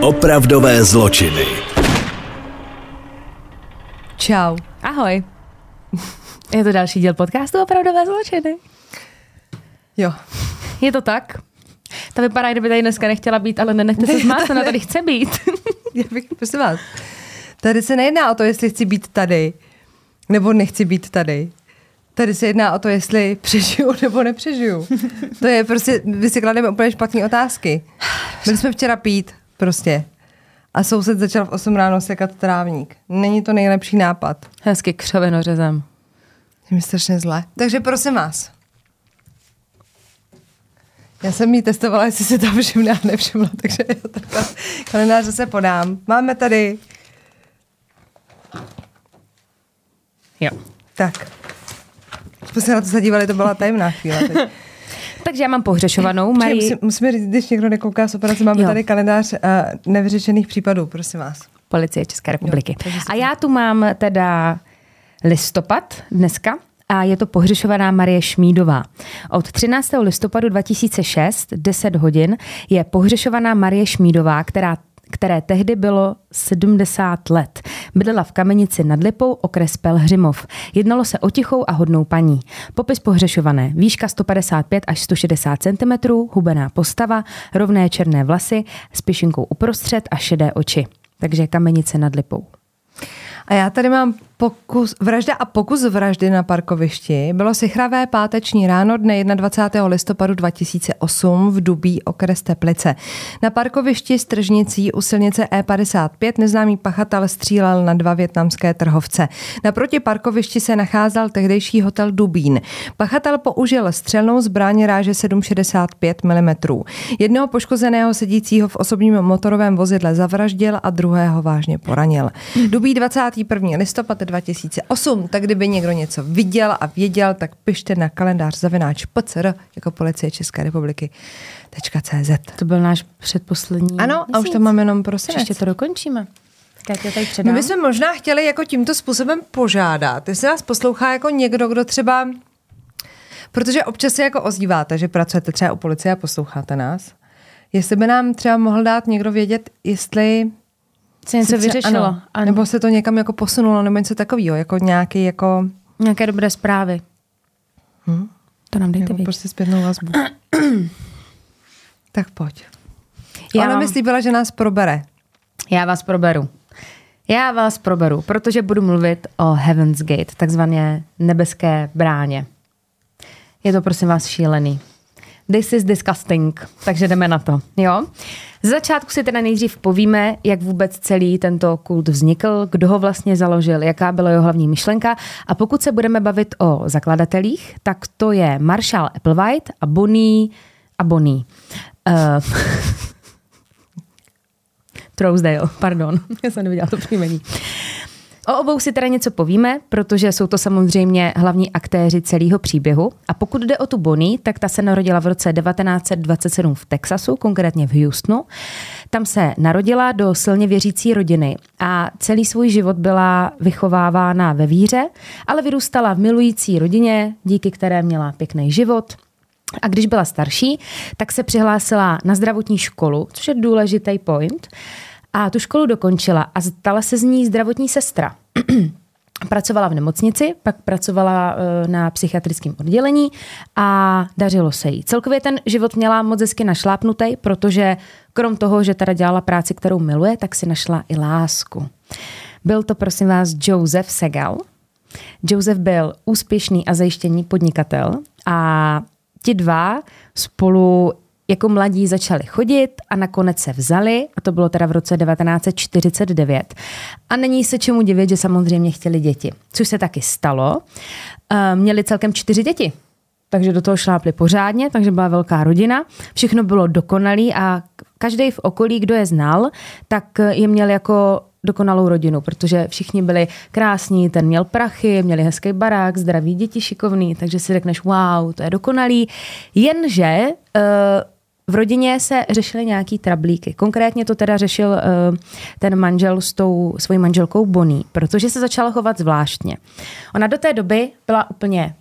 Opravdové zločiny. Čau. Ahoj. Je to další díl podcastu Opravdové zločiny. Jo. Je to tak? Ta vypadá, kdyby tady dneska nechtěla být, ale nenechte se zmát, ona tady chce být. Já bych, prosím vás, tady se nejedná o to, jestli chci být tady, nebo nechci být tady. Tady se jedná o to, jestli přežiju nebo nepřežiju. To je prostě, vy si klademe úplně špatné otázky. Byli jsme včera pít, prostě. A soused začal v 8 ráno sekat trávník. Není to nejlepší nápad. Hezky křovinořezem. Je mi strašně zle. Takže prosím vás. Já jsem jí testovala, jestli se tam všimne a nevšimla, takže já takhle kalendáře se podám. Máme tady. Jo. Tak. Jsme se na to zadívali, to byla tajemná chvíle. Teď. Takže já mám pohřešovanou Marii. Marii. Musím, musíme říct, když někdo nekouká z operace, máme Jo. tady kalendář uh, nevyřešených případů, prosím vás. Policie České republiky. Jo, a já tu mám teda listopad dneska a je to pohřešovaná Marie Šmídová. Od 13. listopadu 2006, 10 hodin, je pohřešovaná Marie Šmídová, která které tehdy bylo 70 let. Bydlela v Kamenici nad Lipou, okres Pelhřimov. Jednalo se o tichou a hodnou paní. Popis pohřešované. Výška 155 až 160 cm, hubená postava, rovné černé vlasy, s pišinkou uprostřed a šedé oči. Takže Kamenice nad Lipou. A já tady mám pokus, vražda a pokus vraždy na parkovišti. Bylo sichravé páteční ráno dne 21. listopadu 2008 v Dubí okres Teplice. Na parkovišti s tržnicí u silnice E55 neznámý pachatel střílel na dva větnamské trhovce. Naproti parkovišti se nacházel tehdejší hotel Dubín. Pachatel použil střelnou zbraň ráže 7,65 mm. Jednoho poškozeného sedícího v osobním motorovém vozidle zavraždil a druhého vážně poranil. Dubí 21. listopad 2008, tak kdyby někdo něco viděl a věděl, tak pište na kalendář zavináč PCR jako policie České republiky. .cz. To byl náš předposlední Ano, a už to mám jenom prosinec. Ještě to dokončíme. Tak já tě tady My bychom možná chtěli jako tímto způsobem požádat, jestli nás poslouchá jako někdo, kdo třeba, protože občas se jako ozýváte, že pracujete třeba u policie a posloucháte nás, jestli by nám třeba mohl dát někdo vědět, jestli se něco vyřešilo. Ano, Ano. nebo se to někam jako posunulo, nebo něco takového, jako nějaký jako, Nějaké dobré zprávy. hm, To nám dejte jako prostě zpětnou vazbu. tak pojď. Já Ona mám- mi slíbila, že nás probere. Já vás proberu. Já vás proberu, protože budu mluvit o Heaven's Gate, takzvané nebeské bráně. Je to prosím vás šílený. This is disgusting, takže jdeme na to. Jo? Z začátku si teda nejdřív povíme, jak vůbec celý tento kult vznikl, kdo ho vlastně založil, jaká byla jeho hlavní myšlenka. A pokud se budeme bavit o zakladatelích, tak to je Marshall Applewhite a Bonnie a Bonnie. Uh, Trousdale, pardon, já jsem neviděla to příjmení. O obou si teda něco povíme, protože jsou to samozřejmě hlavní aktéři celého příběhu. A pokud jde o tu Bonnie, tak ta se narodila v roce 1927 v Texasu, konkrétně v Houstonu. Tam se narodila do silně věřící rodiny a celý svůj život byla vychovávána ve víře, ale vyrůstala v milující rodině, díky které měla pěkný život, a když byla starší, tak se přihlásila na zdravotní školu, což je důležitý point. A tu školu dokončila a stala se z ní zdravotní sestra. Pracovala v nemocnici, pak pracovala eh, na psychiatrickém oddělení a dařilo se jí. Celkově ten život měla moc hezky našlápnutý, protože krom toho, že teda dělala práci, kterou miluje, tak si našla i lásku. Byl to, prosím vás, Joseph Segal. Joseph byl úspěšný a zajištěný podnikatel a ti dva spolu jako mladí začali chodit a nakonec se vzali, a to bylo teda v roce 1949. A není se čemu divit, že samozřejmě chtěli děti, což se taky stalo. Eh, Měli celkem čtyři děti, takže do toho šlápli pořádně, takže byla velká rodina. Všechno bylo dokonalý a každý v okolí, kdo je znal, tak je měl jako dokonalou rodinu, protože všichni byli krásní, ten měl prachy, měli hezký barák, zdraví děti, šikovný, takže si řekneš, wow, to je dokonalý. Jenže uh, v rodině se řešily nějaký trablíky. Konkrétně to teda řešil uh, ten manžel s tou svojí manželkou Bonnie, protože se začala chovat zvláštně. Ona do té doby byla úplně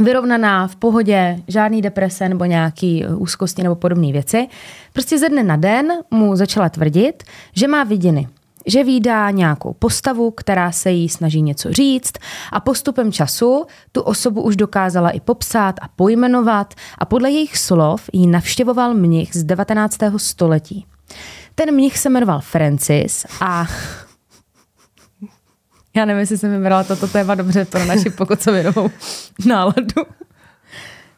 vyrovnaná, v pohodě, žádný deprese nebo nějaký úzkosti nebo podobné věci. Prostě ze dne na den mu začala tvrdit, že má vidiny, že výdá nějakou postavu, která se jí snaží něco říct a postupem času tu osobu už dokázala i popsat a pojmenovat a podle jejich slov jí navštěvoval mnich z 19. století. Ten mnich se jmenoval Francis a já nevím, jestli jsem vybrala toto téma dobře pro naši pokocovinovou náladu.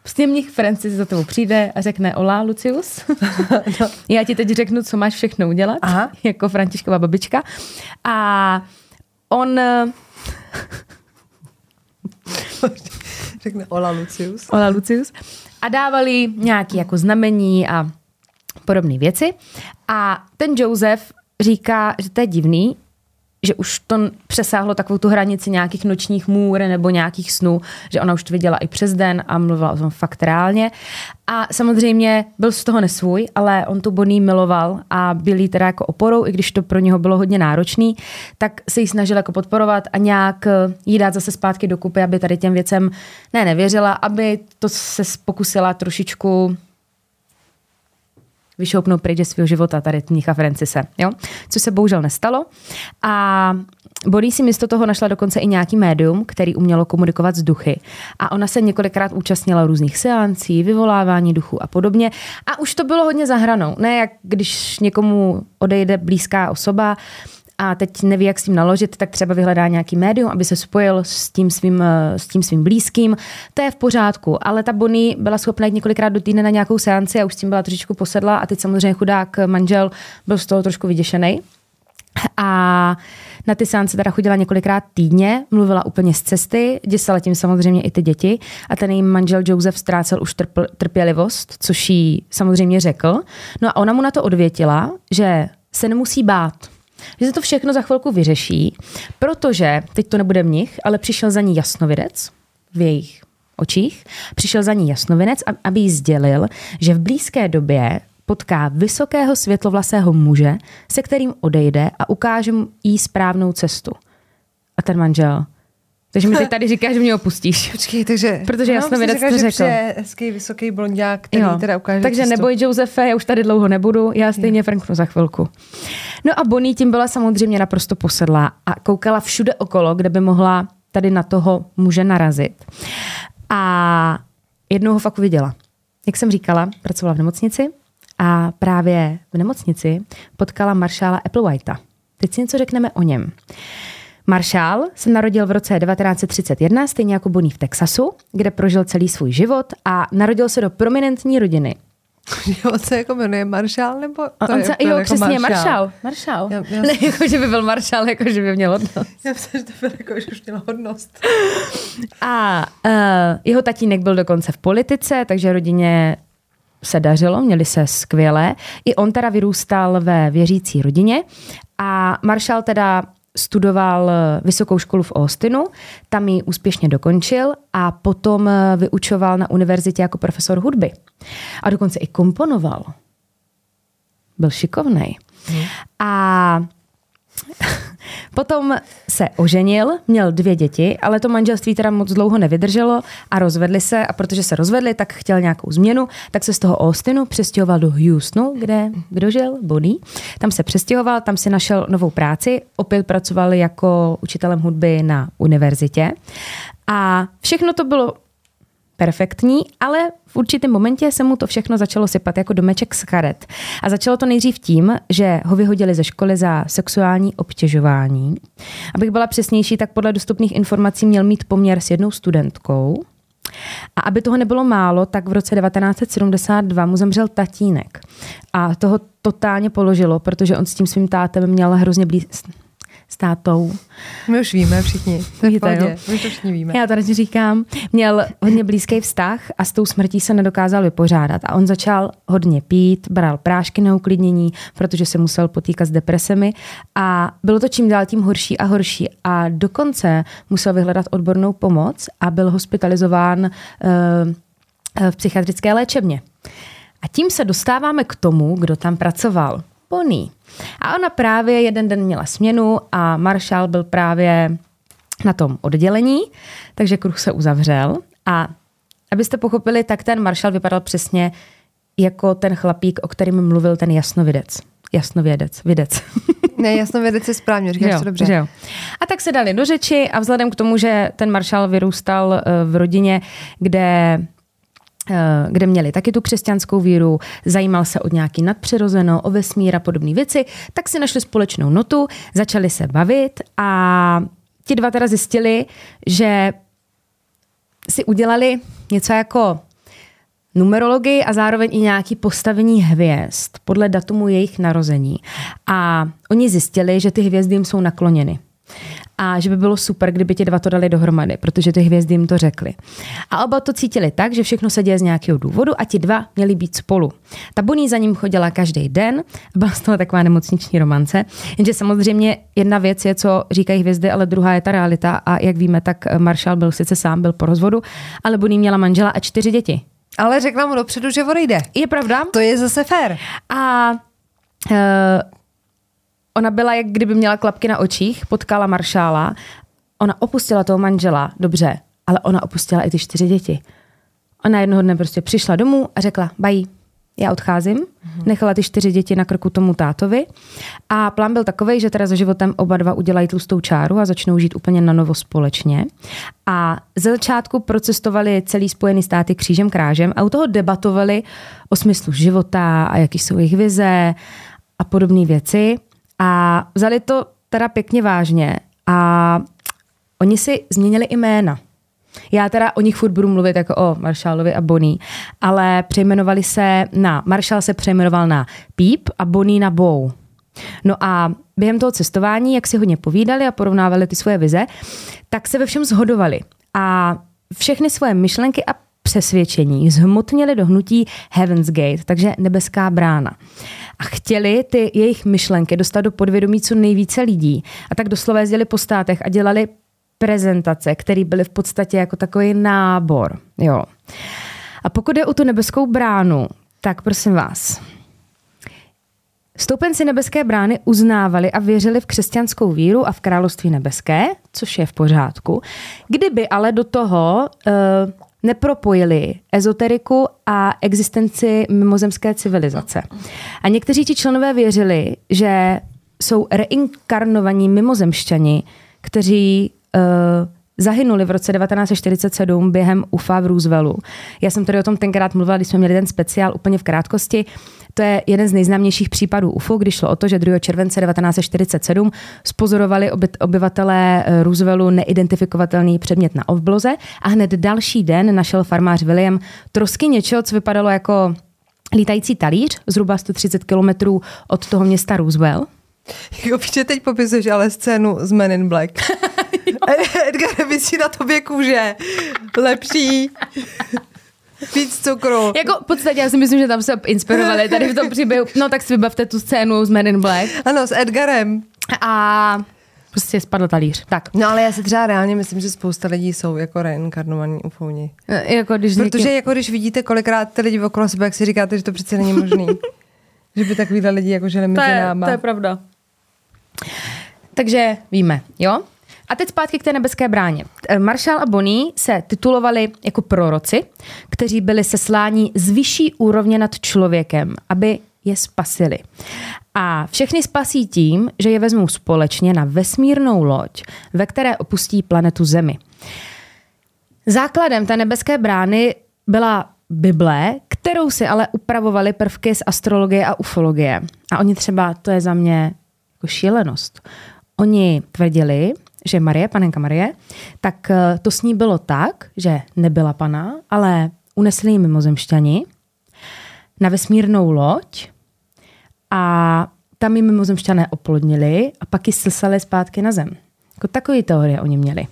Prostě mnich Francis za tebou přijde a řekne Olá, Lucius. no. Já ti teď řeknu, co máš všechno udělat, Aha. jako Františková babička. A on... řekne Ola Lucius. Ola Lucius. A dávali nějaké jako znamení a podobné věci. A ten Joseph říká, že to je divný, že už to přesáhlo takovou tu hranici nějakých nočních můr nebo nějakých snů, že ona už to viděla i přes den a mluvila o tom fakt reálně. A samozřejmě byl z toho nesvůj, ale on tu Bonnie miloval a byl jí teda jako oporou, i když to pro něho bylo hodně náročný, tak se jí snažil jako podporovat a nějak eh, jí dát zase zpátky do kupy, aby tady těm věcem ne nevěřila, aby to se pokusila trošičku vyšoupnout pryč ze svého života tady mnicha Francise, jo? což se bohužel nestalo. A Bonnie si místo toho našla dokonce i nějaký médium, který umělo komunikovat s duchy. A ona se několikrát účastnila různých seancí, vyvolávání duchů a podobně. A už to bylo hodně zahranou. Ne jak když někomu odejde blízká osoba, a teď neví, jak s tím naložit, tak třeba vyhledá nějaký médium, aby se spojil s tím svým, eh, s tím svým blízkým. To je v pořádku, ale ta Bonnie byla schopna jít několikrát do týdne na nějakou seanci a už s tím byla trošičku posedla a teď samozřejmě chudák manžel byl z toho trošku vyděšený. A na ty seance teda chodila několikrát týdně, mluvila úplně z cesty, děsala tím samozřejmě i ty děti a ten její manžel Joseph ztrácel už trpl, trpělivost, což jí samozřejmě řekl. No a ona mu na to odvětila, že se nemusí bát, že se to všechno za chvilku vyřeší, protože teď to nebude mnich, ale přišel za ní jasnovidec v jejich očích, přišel za ní jasnovinec, aby jí sdělil, že v blízké době potká vysokého světlovlasého muže, se kterým odejde a ukáže jí správnou cestu. A ten manžel, takže mi teď tady říkáš, že mě opustíš. Počkej, takže... Protože jasno vědec to řekl. Že hezký, vysoký blondák, který jo. teda ukáže Takže cestu. neboj, Josefe, já už tady dlouho nebudu, já stejně frnknu za chvilku. No a Bonnie tím byla samozřejmě naprosto posedlá a koukala všude okolo, kde by mohla tady na toho muže narazit. A jednou ho fakt uviděla. Jak jsem říkala, pracovala v nemocnici a právě v nemocnici potkala maršála Applewhita. Teď si něco řekneme o něm. Marshall se narodil v roce 1931, stejně jako Bonnie v Texasu, kde prožil celý svůj život a narodil se do prominentní rodiny. on se jako jmenuje Marshall, nebo to on je se, jo, jako přesně, Marshall. Marshall. Já, já... Ne, jako, že by byl Marshall, jako, že by měl hodnost. Já myslím, že to byl jako, že už měl hodnost. A uh, jeho tatínek byl dokonce v politice, takže rodině se dařilo, měli se skvěle. I on teda vyrůstal ve věřící rodině a Marshall teda studoval eh, vysokou školu v Austinu, tam ji úspěšně dokončil a potom eh, vyučoval na univerzitě jako profesor hudby. A dokonce i komponoval. Byl šikovný. Hmm. A Potom se oženil, měl dvě děti, ale to manželství teda moc dlouho nevydrželo a rozvedli se a protože se rozvedli, tak chtěl nějakou změnu, tak se z toho Austinu přestěhoval do Houstonu, kde kdo žil? Bonnie. Tam se přestěhoval, tam si našel novou práci, opět pracoval jako učitelem hudby na univerzitě a všechno to bylo perfektní, ale v určitém momentě se mu to všechno začalo sypat jako domeček z karet. A začalo to nejdřív tím, že ho vyhodili ze školy za sexuální obtěžování. Abych byla přesnější, tak podle dostupných informací měl mít poměr s jednou studentkou. A aby toho nebylo málo, tak v roce 1972 mu zemřel tatínek. A toho totálně položilo, protože on s tím svým tátem měl hrozně blízko s tátou. My už víme všichni. Víte, jo? My to všichni víme. Já to radši říkám. Měl hodně blízký vztah a s tou smrtí se nedokázal vypořádat. A on začal hodně pít, bral prášky na uklidnění, protože se musel potýkat s depresemi. A bylo to čím dál tím horší a horší. A dokonce musel vyhledat odbornou pomoc a byl hospitalizován uh, v psychiatrické léčebně. A tím se dostáváme k tomu, kdo tam pracoval. Bonnie. A ona právě jeden den měla směnu a Marshall byl právě na tom oddělení, takže kruh se uzavřel a abyste pochopili, tak ten maršal vypadal přesně jako ten chlapík, o kterým mluvil ten jasnovidec. Jasnovědec, videc. Ne, jasnovědec je správně, říkáš jo, to dobře. Že jo. A tak se dali do řeči a vzhledem k tomu, že ten maršal vyrůstal eh, v rodině, kde kde měli taky tu křesťanskou víru, zajímal se o nějaký nadpřirozeno, o vesmír a podobné věci, tak si našli společnou notu, začali se bavit a ti dva teda zjistili, že si udělali něco jako numerologii a zároveň i nějaký postavení hvězd podle datumu jejich narození. A oni zjistili, že ty hvězdy jim jsou nakloněny. A že by bylo super, kdyby ti dva to dali dohromady, protože ty hvězdy jim to řekly. A oba to cítili tak, že všechno se děje z nějakého důvodu a ti dva měli být spolu. Ta Bonnie za ním chodila každý den, byla z toho taková nemocniční romance. Jenže samozřejmě jedna věc je, co říkají hvězdy, ale druhá je ta realita. A jak víme, tak Marshall byl sice sám, byl po rozvodu, ale Bonnie měla manžela a čtyři děti. Ale řekla mu dopředu, že odejde. Je pravda? To je zase fér. A uh, ona byla, jak kdyby měla klapky na očích, potkala maršála, ona opustila toho manžela, dobře, ale ona opustila i ty čtyři děti. Ona jednoho dne prostě přišla domů a řekla, bají, já odcházím, nechala ty čtyři děti na krku tomu tátovi a plán byl takový, že teda za životem oba dva udělají tlustou čáru a začnou žít úplně na novo společně. A ze začátku procestovali celý Spojený státy křížem krážem a u toho debatovali o smyslu života a jaký jsou jejich vize a podobné věci. A vzali to teda pěkně vážně a oni si změnili jména. Já teda o nich furt budu mluvit jako o Marshallovi a Bonnie, ale přejmenovali se na, Marshall se přejmenoval na Píp a Bonnie na Bow. No a během toho cestování, jak si hodně povídali a porovnávali ty svoje vize, tak se ve všem zhodovali. A všechny svoje myšlenky a přesvědčení zhmotnili do hnutí Heaven's Gate, takže nebeská brána. A chtěli ty jejich myšlenky dostat do podvědomí co nejvíce lidí. A tak doslova jezdili po státech a dělali prezentace, které byly v podstatě jako takový nábor. Jo. A pokud je o tu nebeskou bránu, tak prosím vás, Stoupenci nebeské brány uznávali a věřili v křesťanskou víru a v království nebeské, což je v pořádku. Kdyby ale do toho uh, nepropojili ezoteriku a existenci mimozemské civilizace. A někteří ti členové věřili, že jsou reinkarnovaní mimozemšťani, kteří uh, zahynuli v roce 1947 během UFA v Rooseveltu. Já jsem tady o tom tenkrát mluvila, když jsme měli ten speciál úplně v krátkosti. To je jeden z nejznámějších případů UFO, když šlo o to, že 2. července 1947 spozorovali obyvatelé eh, Rooseveltu neidentifikovatelný předmět na obloze a hned další den našel farmář William trosky něčeho, co vypadalo jako lítající talíř, zhruba 130 kilometrů od toho města Roosevelt. Jo, že teď popisuješ ale scénu z Men in Black. Edgar, vysí na tobě kůže. Lepší. Víc cukru. Jako v podstatě já si myslím, že tam se inspirovali tady v tom příběhu. No tak si vybavte tu scénu z Men in Black. Ano, s Edgarem. A prostě spadl talíř. Tak. No ale já si třeba reálně myslím, že spousta lidí jsou jako reinkarnovaní ufouni. Jako když Protože někým... jako když vidíte kolikrát ty lidi okolo sebe, jak si říkáte, že to přece není možný. že by takovýhle lidi jako žili mezi náma. To je pravda. Takže víme, jo? A teď zpátky k té nebeské bráně. Eh, Marshall a Bonnie se titulovali jako proroci, kteří byli sesláni z vyšší úrovně nad člověkem, aby je spasili. A všechny spasí tím, že je vezmou společně na vesmírnou loď, ve které opustí planetu Zemi. Základem té nebeské brány byla Bible, kterou si ale upravovali prvky z astrologie a ufologie. A oni třeba, to je za mě jako šílenost. Oni tvrdili, že Marie, panenka Marie, tak eh, to s ní bylo tak, že nebyla pana, ale unesli ji mimozemšťani na vesmírnou loď a tam ji mimozemšťané oplodnili a pak ji slsali zpátky na zem. Jako takový teorie oni měli.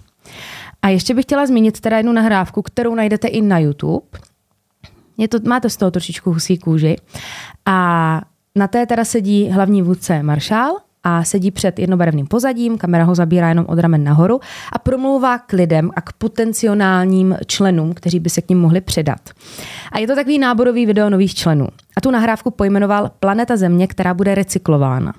A ještě bych chtěla zmínit teda jednu nahrávku, kterou najdete i na YouTube. Je to, máte z toho trošičku husí kůži. A na té teda sedí hlavní vůdce Maršál a sedí před jednobarevným pozadím, kamera ho zabírá jenom od ramen nahoru a promlouvá k lidem a k potenciálním členům, kteří by se k ním mohli přidat. A je to takový náborový video nových členů. A tu nahrávku pojmenoval Planeta Země, která bude recyklována.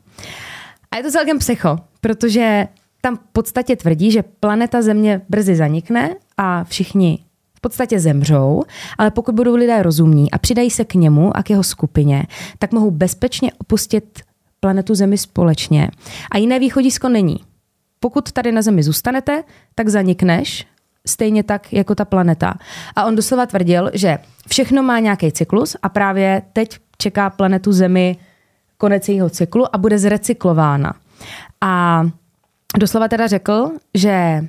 A je to celkem psycho, protože tam v podstatě tvrdí, že planeta Země brzy zanikne a všichni v podstatě zemřou, ale pokud budou lidé rozumní a přidají se k němu a k jeho skupině, tak mohou bezpečně opustit planetu Zemi společně. A jiné východisko není. Pokud tady na Zemi zůstanete, tak zanikneš, stejně tak jako ta planeta. A on doslova tvrdil, že všechno má nějaký cyklus a právě teď čeká planetu Zemi konec jejího cyklu a bude zrecyklována. A doslova teda řekl, že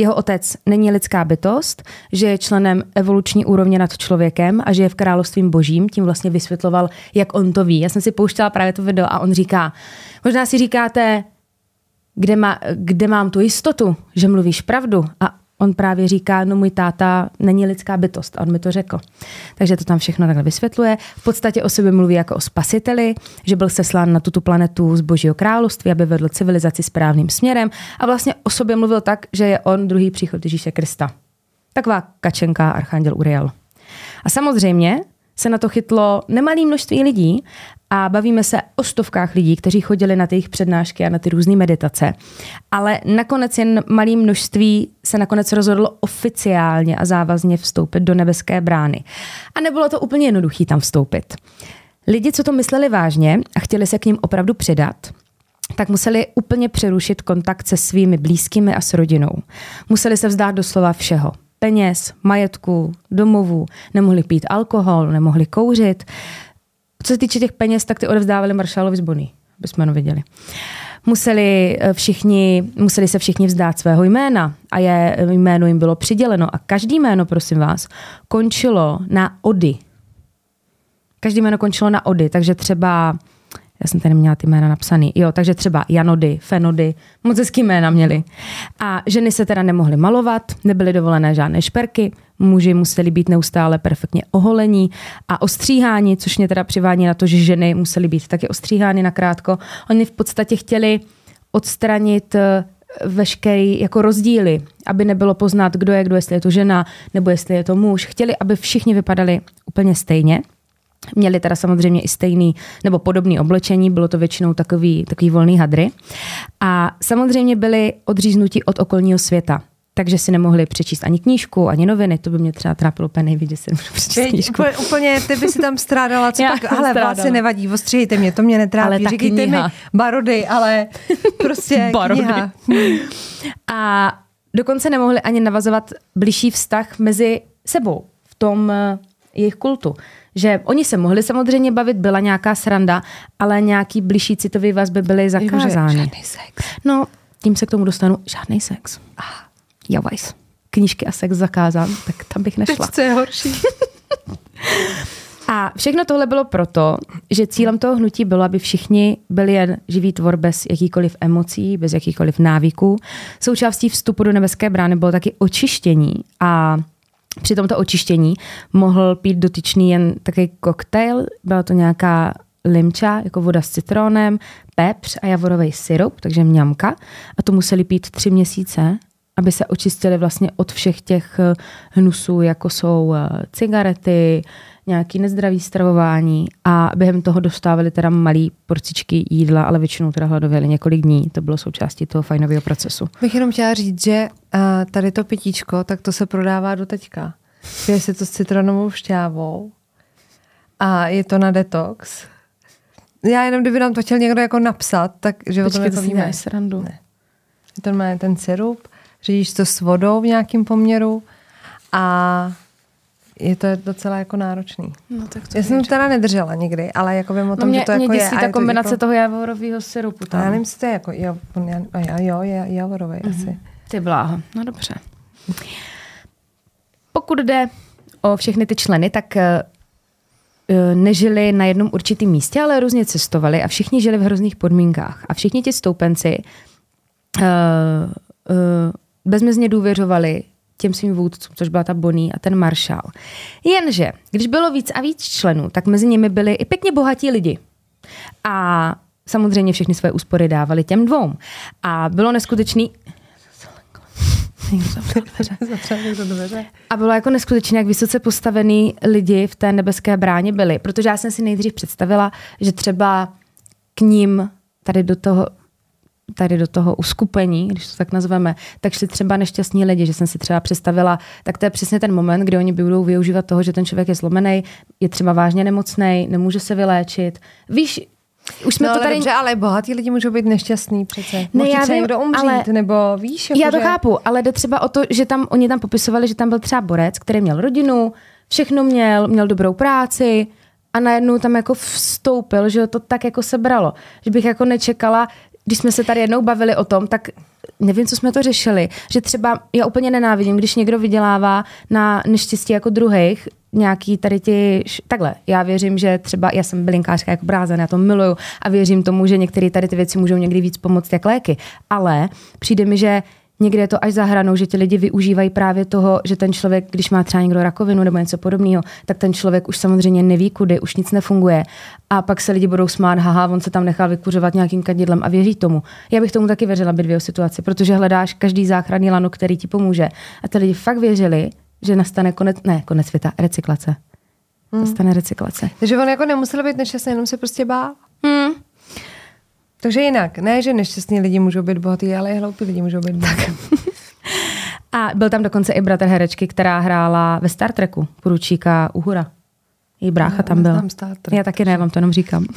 jeho otec není lidská bytost, že je členem evoluční úrovně nad člověkem a že je v královstvím božím. Tím vlastně vysvětloval, jak on to ví. Já jsem si pouštěla právě to video a on říká, možná si říkáte, kde, má, kde mám tu jistotu, že mluvíš pravdu. A on právě říká, no můj táta není lidská bytost a on mi to řekl. Takže to tam všechno takhle vysvětluje. V podstatě o sobě mluví jako o spasiteli, že byl seslán na tuto planetu z božího království, aby vedl civilizaci správným směrem a vlastně o sobě mluvil tak, že je on druhý příchod Ježíše Krista. Taková kačenka Archanděl Uriel. A samozřejmě se na to chytlo nemalé množství lidí a bavíme se o stovkách lidí, kteří chodili na ty jejich přednášky a na ty různé meditace. Ale nakonec jen malé množství se nakonec rozhodlo oficiálně a závazně vstoupit do nebeské brány. A nebylo to úplně jednoduché tam vstoupit. Lidi, co to mysleli vážně a chtěli se k ním opravdu přidat, tak museli úplně přerušit kontakt se svými blízkými a s rodinou. Museli se vzdát doslova všeho. Peněz, majetku, domovů, nemohli pít alkohol, nemohli kouřit, co se týče těch peněz, tak ty odevzdávali maršálovi z Bony, jsme to viděli. Museli, eh, všichni, museli se všichni vzdát svého jména a je, jméno jim bylo přiděleno a každý jméno, prosím vás, končilo na ody. Každý jméno končilo na ody, takže třeba já jsem tady měla ty jména napsaný. Jo, takže třeba Janody, Fenody, moc hezký jména měli. A ženy se teda nemohly malovat, nebyly dovolené žádné šperky, muži museli být neustále perfektně oholení a ostříháni, což mě teda přivádí na to, že ženy musely být taky ostříhány nakrátko. Oni v podstatě chtěli odstranit eh, veškerý jako rozdíly, aby nebylo poznat, kdo je kdo, jestli je to žena nebo jestli je to muž. Chtěli, aby všichni vypadali úplně stejně. Měli teda samozřejmě i stejný nebo podobný oblečení, bylo to většinou takový, takový volný hadry. A samozřejmě byli odříznutí od okolního světa takže si nemohli přečíst ani knížku, ani noviny, to by mě třeba trápilo úplně nejvíc, že si nemůžu přečíst knížku. Úplně, úplně, ty by si tam strádala, co tak, ale vlasy nevadí, ostřihejte mě, to mě netrápí, ale říkejte kniha. mi barody, ale prostě barody. kniha. A dokonce nemohli ani navazovat blížší vztah mezi sebou v tom eh, jejich kultu že oni se mohli samozřejmě bavit, byla nějaká sranda, ale nějaký blížší citový vazby byly zakázány. Žádný sex. No, tím se k tomu dostanu. Žádný sex. Ah, javajs. Knížky a sex zakázán, tak tam bych nešla. Teď co je horší. A všechno tohle bylo proto, že cílem toho hnutí bylo, aby všichni byli jen živý tvor bez jakýkoliv emocí, bez jakýkoliv návyků. Součástí vstupu do nebeské brány bylo taky očištění a při tomto očištění mohl pít dotyčný jen takový koktejl, byla to nějaká limča, jako voda s citronem, pepř a javorový syrup, takže mňamka. A to museli pít tři měsíce, aby se očistili vlastně od všech těch eh, hnusů, jako jsou eh, cigarety, nějaký nezdravý stravování a během toho dostávali teda malý porcičky jídla, ale většinou teda hladověli několik dní. To bylo součástí toho fajnového procesu. Bych jenom chtěla říct, že uh, tady to pitíčko, tak to se prodává do teďka. Je si to s citronovou šťávou a je to na detox. Já jenom, kdyby nám to chtěl někdo jako napsat, tak že Počkej, o tom jako víme. srandu. Ne. To má ten syrup, řídíš to s vodou v nějakém poměru a je to docela jako náročný. No, tak to Já jsem to teda nedržela nikdy, ale jako vím o tom, no mě, že to jako mě je. ta kombinace jako... toho javorového syrupu. Tam. Já nevím, jestli to je jako jo, jo, je javorový mm-hmm. asi. Ty bláho, no dobře. Pokud jde o všechny ty členy, tak eh, eh, nežili na jednom určitém místě, ale různě cestovali a všichni žili v hrozných podmínkách. A všichni ti stoupenci uh, uh, bezmezně důvěřovali těm svým vůdcům, což byla ta Bonnie a ten maršál. Jenže, když bylo víc a víc členů, tak mezi nimi byli i pěkně bohatí lidi. A samozřejmě všechny své úspory dávali těm dvou. A bylo neskutečný... A bylo jako neskutečné, jak vysoce postavený lidi v té nebeské bráně byli. Protože já jsem si nejdřív představila, že třeba k ním tady do toho tady do toho uskupení, když to tak nazveme, tak šli třeba nešťastní lidi, že jsem si třeba představila, tak to je přesně ten moment, kdy oni budou využívat toho, že ten člověk je zlomený, je třeba vážně nemocný, nemůže se vyléčit. Víš, už jsme no, to ale tady... dobře, ale bohatí lidi můžou být nešťastní přece. Ne, Může já vím, někdo umřít, ale- nebo víš, jako Já to že- chápu, ale jde třeba o to, že tam oni tam popisovali, že tam byl třeba borec, který měl rodinu, všechno měl, měl dobrou práci a najednou tam jako vstoupil, že to tak jako sebralo. Že bych jako nečekala, když jsme se tady jednou bavili o tom, tak nevím, co jsme to řešili, že třeba já úplně nenávidím, když někdo vydělává na neštěstí jako druhých, nějaký tady ti, takhle, já věřím, že třeba, já jsem bylinkářka jako brázen, já to miluju a věřím tomu, že některé tady ty věci můžou někdy víc pomoct jak léky, ale přijde mi, že někde je to až za hranou, že ti lidi využívají právě toho, že ten člověk, když má třeba někdo rakovinu nebo něco podobného, tak ten člověk už samozřejmě neví kudy, už nic nefunguje. A pak se lidi budou smát, haha, on se tam nechal vykuřovat nějakým kadidlem a věří tomu. Já bych tomu taky věřila by dvě situaci, protože hledáš každý záchranný lano, který ti pomůže. A ty lidi fakt věřili, že nastane konec, ne, konec světa, recyklace. Nastane recyklace. Takže on jako nemusel být nešťastný, jenom se prostě bál. Hmm. Takže jinak, ne, že nešťastní lidi můžou být bohatý, ale i hloupí lidi můžou být bohatý. A byl tam dokonce i bratr herečky, která hrála ve Star Treku, poručíka Uhura. Její brácha Já tam byl. Star Trek, Já taky ne, vám to jenom říkám.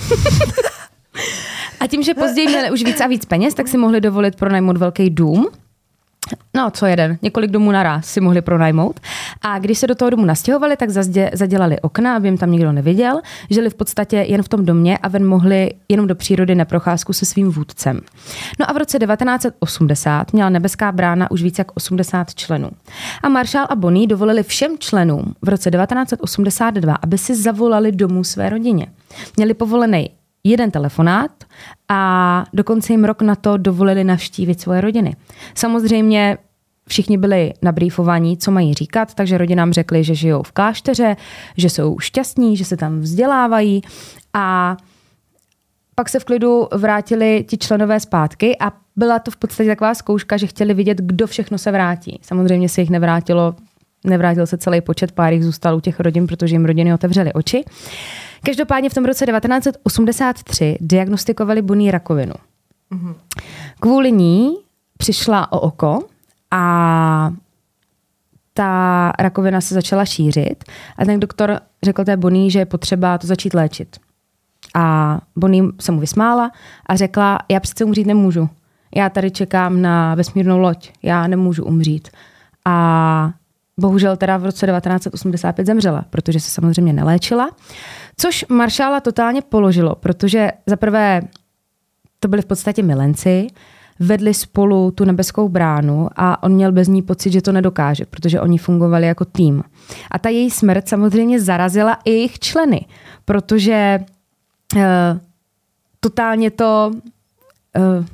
A tím, že později měli už víc a víc peněz, tak si mohli dovolit pronajmout velký dům. No, co jeden, několik domů naraz si mohli pronajmout. A když se do toho domu nastěhovali, tak zazdě, zadělali okna, aby jim tam nikdo neviděl. Žili v podstatě jen v tom domě a ven mohli jenom do přírody na procházku se svým vůdcem. No a v roce 1980 měla nebeská brána už více jak 80 členů. A Marshall a Bonnie dovolili všem členům v roce 1982, aby si zavolali domů své rodině. Měli povolený jeden telefonát a dokonce jim rok na to dovolili navštívit svoje rodiny. Samozřejmě všichni byli nabrýfovaní, co mají říkat, takže rodinám řekli, že žijou v klášteře, že jsou šťastní, že se tam vzdělávají a pak se v klidu vrátili ti členové zpátky a byla to v podstatě taková zkouška, že chtěli vidět, kdo všechno se vrátí. Samozřejmě se jich nevrátilo, nevrátil se celý počet, pár jich zůstal u těch rodin, protože jim rodiny otevřely oči. Každopádně v tom roce 1983 diagnostikovali Bonnie rakovinu. Kvůli ní přišla o oko a ta rakovina se začala šířit a ten doktor řekl té Bonnie, že je potřeba to začít léčit. A Bonnie se mu vysmála a řekla, já přece umřít nemůžu. Já tady čekám na vesmírnou loď, já nemůžu umřít. A bohužel teda v roce 1985 zemřela, protože se samozřejmě neléčila. Což Maršála totálně položilo, protože za prvé to byli v podstatě milenci, vedli spolu tu nebeskou bránu a on měl bez ní pocit, že to nedokáže, protože oni fungovali jako tým. A ta její smrt samozřejmě zarazila i jejich členy, protože uh, totálně to uh,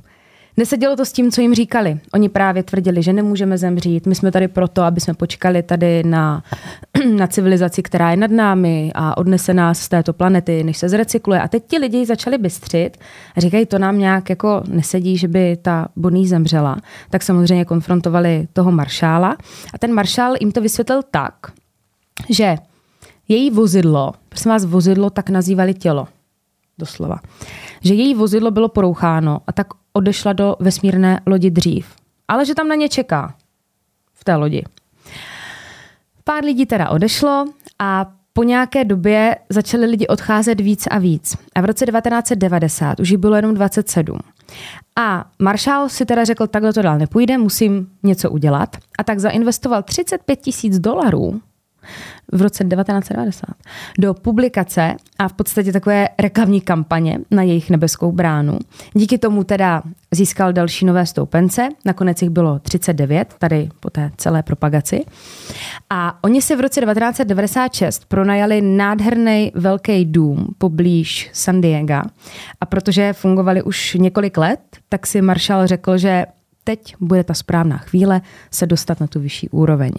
Nesedělo to s tím, co jim říkali. Oni právě tvrdili, že nemůžeme zemřít, my jsme tady proto, aby jsme počkali tady na, na civilizaci, která je nad námi a odnese nás z této planety, než se zrecykluje. A teď ti lidi začali bystřit a říkají, to nám nějak jako nesedí, že by ta Bonnie zemřela. Tak samozřejmě konfrontovali toho maršála a ten maršál jim to vysvětlil tak, že její vozidlo, prosím vás, vozidlo tak nazývali tělo, doslova, že její vozidlo bylo poroucháno a tak odešla do vesmírné lodi dřív. Ale že tam na ně čeká v té lodi. Pár lidí teda odešlo a po nějaké době začali lidi odcházet víc a víc. A v roce 1990 už jich bylo jenom 27. A Marshall si teda řekl, takhle to dál nepůjde, musím něco udělat. A tak zainvestoval 35 tisíc dolarů v roce 1990 do publikace a v podstatě takové reklamní kampaně na jejich nebeskou bránu. Díky tomu teda získal další nové stoupence, nakonec jich bylo 39, tady po té celé propagaci. A oni si v roce 1996 pronajali nádherný velký dům poblíž San Diego a protože fungovali už několik let, tak si Marshall řekl, že teď bude ta správná chvíle se dostat na tu vyšší úroveň.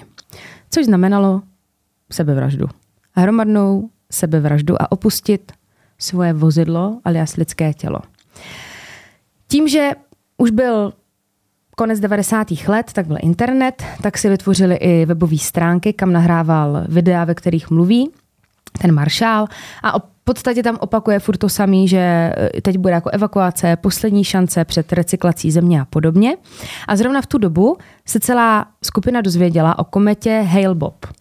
Což znamenalo sebevraždu. Hromadnou sebevraždu a opustit svoje vozidlo alias lidské tělo. Tím, že už byl konec 90. let, tak byl internet, tak si vytvořili i webové stránky, kam nahrával videa, ve kterých mluví. ten maršál a v podstatě tam opakuje furt to samý, že eh, teď bude jako evakuace, poslední šance před recyklací země a podobně. A zrovna v tu dobu se celá skupina dozvěděla o kometě Hale-Bopp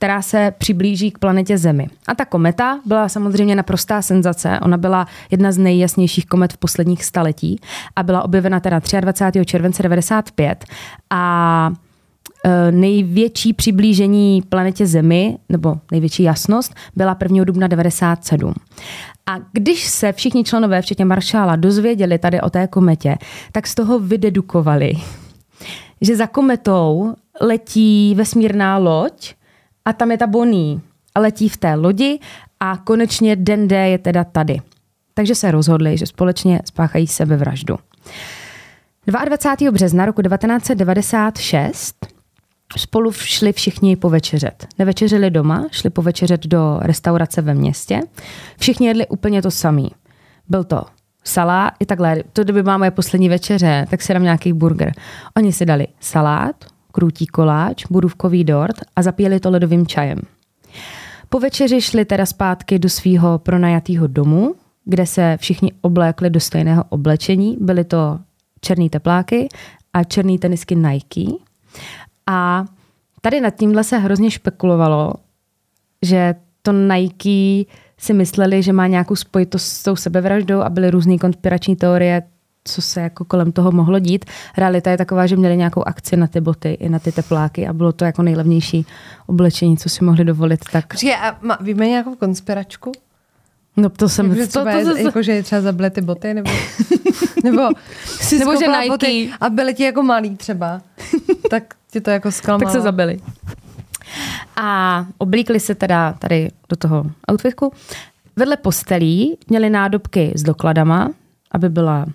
která se přiblíží k planetě Zemi. A ta kometa byla samozřejmě naprostá senzace. Ona byla jedna z nejjasnějších komet v posledních staletí a byla objevena teda 23. července 95 a e, největší přiblížení planetě Zemi, nebo největší jasnost, byla 1. dubna 97. A když se všichni členové, včetně maršála, dozvěděli tady o té kometě, tak z toho vydedukovali, že za kometou letí vesmírná loď, a tam je ta a letí v té lodi a konečně den D je teda tady. Takže se rozhodli, že společně spáchají sebevraždu. 22. března roku 1996 spolu šli všichni povečeřet. Nevečeřili doma, šli povečeřet do restaurace ve městě. Všichni jedli úplně to samý. Byl to salát, i takhle, to kdyby máme moje poslední večeře, tak si dám nějaký burger. Oni si dali salát, krůtí koláč, budůvkový dort a zapíjeli to ledovým čajem. Po večeři šli teda zpátky do svého pronajatého domu, kde se všichni oblékli do stejného oblečení. Byly to černý tepláky a černý tenisky Nike. A tady nad tímhle se hrozně špekulovalo, že to Nike si mysleli, že má nějakou spojitost s tou sebevraždou a byly různé konspirační teorie, co se jako kolem toho mohlo dít. Realita je taková, že měli nějakou akci na ty boty i na ty tepláky a bylo to jako nejlevnější oblečení, co si mohli dovolit. Tak... Počkej, a má, víme nějakou konspiračku? No to jsem... Jako, to, to, to, to, jako, že je třeba zabili ty boty, nebo, nebo, si nebo že Nike. Boty a byly ti jako malý třeba. tak ti to jako zklamalo. tak se zabili. A oblíkli se teda tady do toho outfitku. Vedle postelí měli nádobky s dokladama, aby byla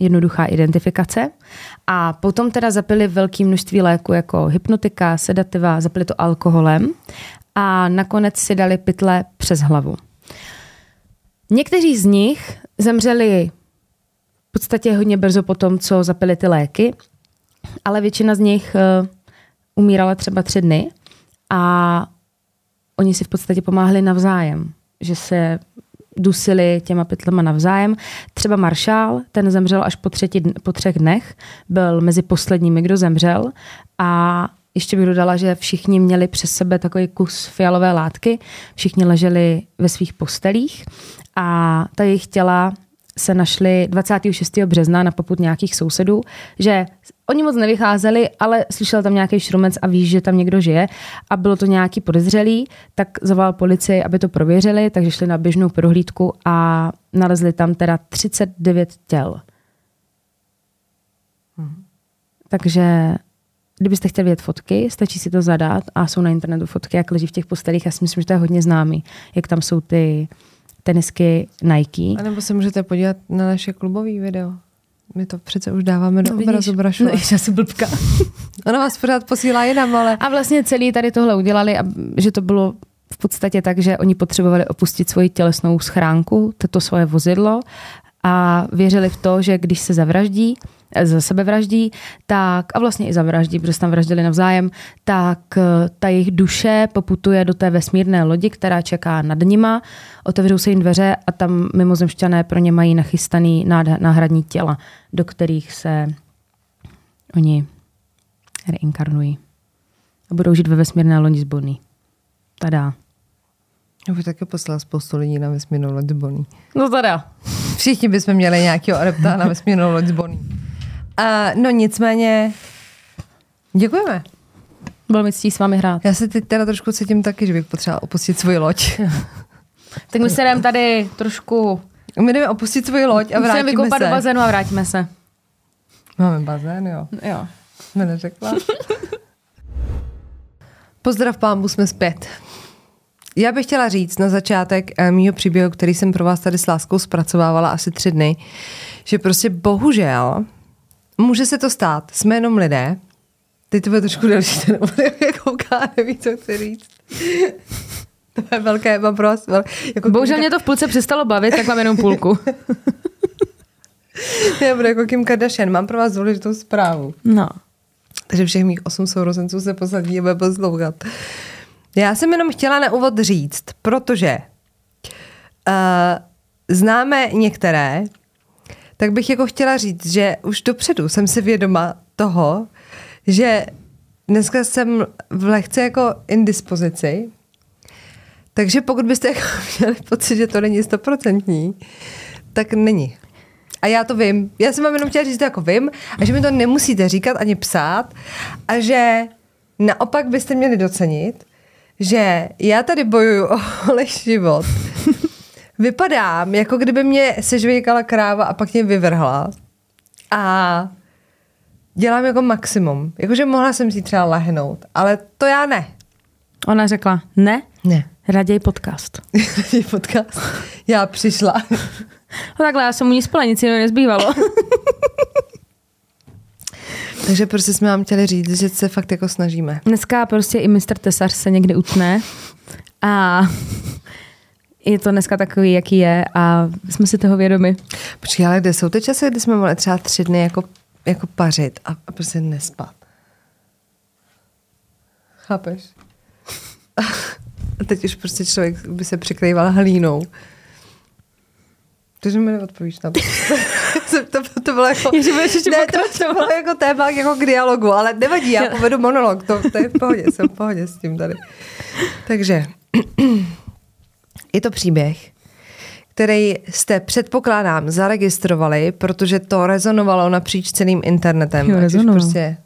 jednoduchá identifikace. A potom teda zapili velké množství léku jako hypnotika, sedativa, zapili to alkoholem a nakonec si dali pytle přes hlavu. Někteří z nich zemřeli v podstatě hodně brzo po tom, co zapili ty léky, ale většina z nich uh, umírala třeba tři dny a oni si v podstatě pomáhali navzájem, že se dusili těma pytlema navzájem. Třeba Maršál, ten zemřel až po, třetí, po třech dnech, byl mezi posledními, kdo zemřel. A ještě bych dodala, že všichni měli přes sebe takový kus fialové látky, všichni leželi ve svých postelích. A ta jejich těla se našli 26. března na poput nějakých sousedů, že oni moc nevycházeli, ale slyšel tam nějaký šrumec a víš, že tam někdo žije a bylo to nějaký podezřelý, tak zavolal policii, aby to prověřili, takže šli na běžnou prohlídku a nalezli tam teda 39 těl. Hmm. Takže kdybyste chtěli vidět fotky, stačí si to zadat a jsou na internetu fotky, jak leží v těch postelích. Já si myslím, že to je hodně známý, jak tam jsou ty tenisky Nike. A nebo se můžete podívat na naše klubový video. My to přece už dáváme do no, obrazu Brašova. No, já jsem blbka. Ona vás pořád posílá jinam, ale... A vlastně celý tady tohle udělali, a že to bylo v podstatě tak, že oni potřebovali opustit svoji tělesnou schránku, toto svoje vozidlo a věřili v to, že když se zavraždí, za sebe vraždí, tak a vlastně i zavraždí, protože se tam vraždili navzájem, tak eh, ta jejich duše poputuje do té vesmírné lodi, která čeká nad nima, otevřou se jim dveře a tam mimozemšťané pro ně mají nachystaný náhradní těla, do kterých se oni reinkarnují. A budou žít ve vesmírné lodi z Bonnie. Tada. Já bych taky poslala spoustu lidí na vesmírnou loď z Bonnie. No tada. Všichni bychom měli nějakého adepta na vesmírnou loď z Bonnie. Uh, no nicméně, děkujeme. Bylo mi ctí s vámi hrát. Já se teď teda trošku cítím taky, že bych potřebovala opustit svoji loď. tak my se jdeme tady trošku... My jdeme opustit svoji loď a vrátíme se. vykoupat do bazénu a vrátíme se. Máme bazén, jo. Jo. Jsme neřekla. Pozdrav pámbu, jsme zpět. Já bych chtěla říct na začátek eh, mýho příběhu, který jsem pro vás tady s láskou zpracovávala asi tři dny, že prostě bohužel Může se to stát, jsme jenom lidé. Teď to bude trošku delší, ten kouká, neví, co chci říct. to je velké, mám pro vás velké, jako Bohužel Kim... mě to v půlce přestalo bavit, tak mám jenom půlku. Já budu jako Kim Kardashian, mám pro vás důležitou zprávu. No. Takže všech mých osm sourozenců se posadí a bude poslouchat. Já jsem jenom chtěla na úvod říct, protože uh, známe některé, tak bych jako chtěla říct, že už dopředu jsem si vědoma toho, že dneska jsem v lehce jako indispozici, takže pokud byste jako měli pocit, že to není stoprocentní, tak není. A já to vím. Já jsem vám jenom chtěla říct, že to jako vím a že mi to nemusíte říkat ani psát a že naopak byste měli docenit, že já tady bojuju o holý život. Vypadám, jako kdyby mě sežvěkala kráva a pak mě vyvrhla. A dělám jako maximum. Jakože mohla jsem si třeba lehnout, ale to já ne. Ona řekla, ne, Ne. raději podcast. podcast. Já přišla. No takhle, já jsem mu nic spala, nic jiného nezbývalo. Takže prostě jsme vám chtěli říct, že se fakt jako snažíme. Dneska prostě i mistr Tesař se někde utne a je to dneska takový, jaký je a jsme si toho vědomi. Počkej, ale kde jsou ty časy, kdy jsme mohli třeba tři dny jako, jako pařit a, a prostě nespat? Chápeš? A teď už prostě člověk by se přikrýval hlínou. Takže mi neodpovíš na to. to, to, to bylo jako, Ježi, budeš ještě ne, to, to bylo jako téma jako k dialogu, ale nevadí, já povedu monolog, to, to je v pohodě, jsem v pohodě s tím tady. Takže je to příběh, který jste, předpokládám, zaregistrovali, protože to rezonovalo napříč celým internetem. Jo, rezonovalo. Prostě,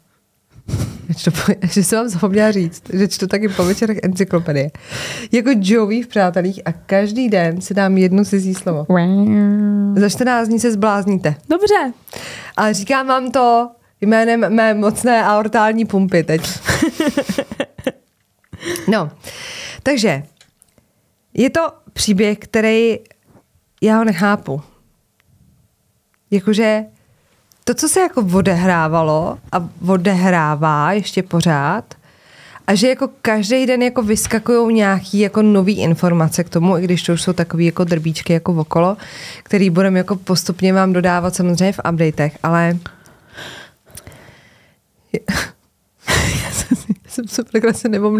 že jsem vám zapomněla říct, že čtu taky po večerech encyklopedie. Jako Joey v Přátelích a každý den si dám jedno cizí slovo. Za 14 dní se zblázníte. Dobře. Ale říkám vám to jménem mé mocné aortální pumpy teď. No, takže je to příběh, který já ho nechápu. Jakože to, co se jako odehrávalo a odehrává ještě pořád, a že jako každý den jako vyskakují nějaký jako nový informace k tomu, i když to už jsou takový jako drbíčky jako okolo, který budeme jako postupně vám dodávat samozřejmě v updatech, ale jsem super, jak se nebo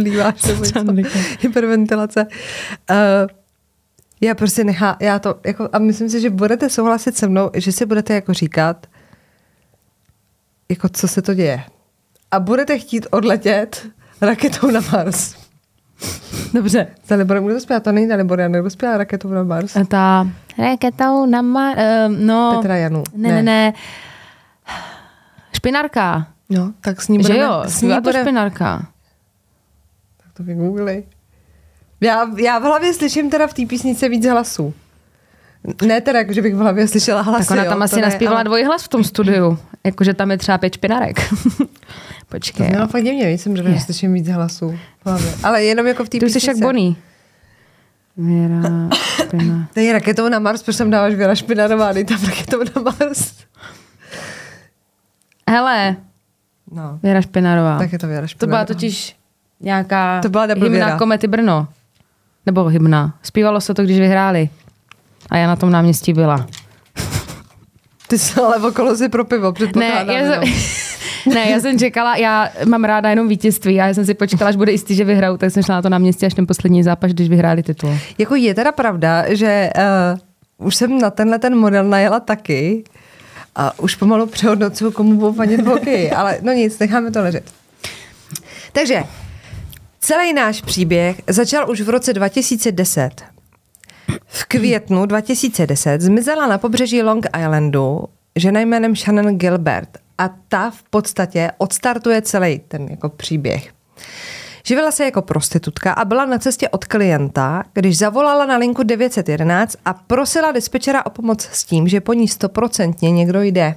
něco. hyperventilace. Uh, já prostě nechá, já to, jako, a myslím si, že budete souhlasit se mnou, že si budete jako říkat, jako co se to děje. A budete chtít odletět raketou na Mars. Dobře. Za Liborem, kdo to zpívá? To není Dalibor Jan, kdo zpívá raketou na Mars? Ta raketou na mar... Uh, no, Petra Janu. Ne, ne, ne. Špinárka. No, tak s ní Že budeme, jo, s ní budeme, špinárka. tak to vygooglej. Já, já v hlavě slyším teda v té písnice víc hlasů. Ne teda, jako, že bych v hlavě slyšela hlasy. Tak ona tam jo, asi ne, naspívala ale- dvojhlas v tom studiu. Jakože tam je třeba pět špinárek. Počkej. To fakt divně, víc jsem řekla, že slyším víc hlasů v hlavě. Ale jenom jako v té Ty už jsi jak Bonnie. Věra, špina. To je raketou na Mars, proč tam dáváš Věra Špinarová, dej tam raketou na Mars. Hele, No, Věra Špinarová. tak je to Věra To Špinarová. byla totiž nějaká To byla hymna Věra. Komety Brno. Nebo hymna. Zpívalo se to, když vyhráli. A já na tom náměstí byla. Ty jsi ale okolo si pro pivo, Ne, já jsem, ne, já jsem čekala, já mám ráda jenom vítězství a já jsem si počkala, až bude jistý, že vyhrajou, tak jsem šla na to náměstí až ten poslední zápas, když vyhráli titul. Jako je teda pravda, že uh, už jsem na tenhle ten model najela taky a už pomalu přehodnocuju, komu budu fandit v hokeji, ale no nic, necháme to ležet. Takže celý náš příběh začal už v roce 2010. V květnu 2010 zmizela na pobřeží Long Islandu žena jménem Shannon Gilbert a ta v podstatě odstartuje celý ten jako příběh. Živila se jako prostitutka a byla na cestě od klienta, když zavolala na linku 911 a prosila dispečera o pomoc s tím, že po ní stoprocentně někdo jde.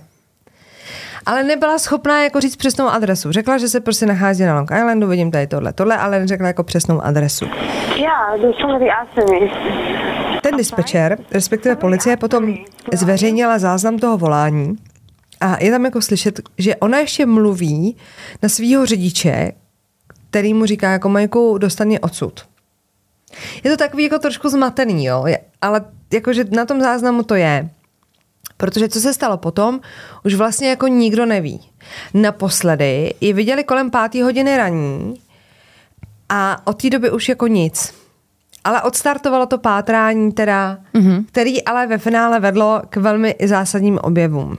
Ale nebyla schopná jako říct přesnou adresu. Řekla, že se prostě nachází na Long Islandu, vidím tady tohle, tohle, ale neřekla jako přesnou adresu. Ten dispečer, respektive policie, potom zveřejnila záznam toho volání a je tam jako slyšet, že ona ještě mluví na svého řidiče, který mu říká jako Majku, dostan mě odsud. Je to takový jako trošku zmatený, jo, je, ale jakože na tom záznamu to je. Protože co se stalo potom, už vlastně jako nikdo neví. Naposledy ji viděli kolem páté hodiny raní A od té doby už jako nic. Ale odstartovalo to pátrání teda, mm-hmm. který ale ve finále vedlo k velmi zásadním objevům.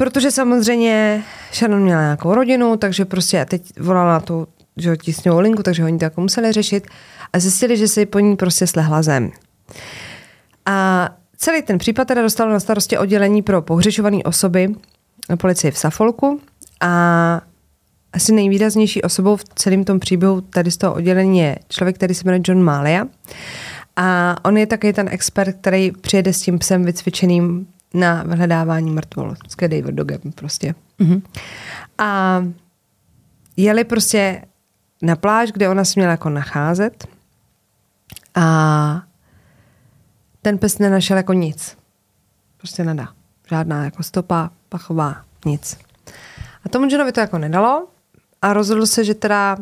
Protože samozřejmě Shannon měla nějakou rodinu, takže prostě teď volala tu že, tisňovou linku, takže oni to jako museli řešit a zjistili, že si po ní prostě slehla zem. A celý ten případ teda dostalo na starosti oddělení pro pohřešované osoby na policii v Safolku a asi nejvýraznější osobou v celém tom příběhu tady z toho oddělení je člověk, který se jmenuje John Malia. A on je taky ten expert, který přijede s tím psem vycvičeným na vyhledávání mrtvol. S David Dogem prostě. Mm-hmm. A jeli prostě na pláž, kde ona se měla jako nacházet a ten pes nenašel jako nic. Prostě nedá. Žádná jako stopa, pachová, nic. A tomu Johnovi to jako nedalo a rozhodl se, že teda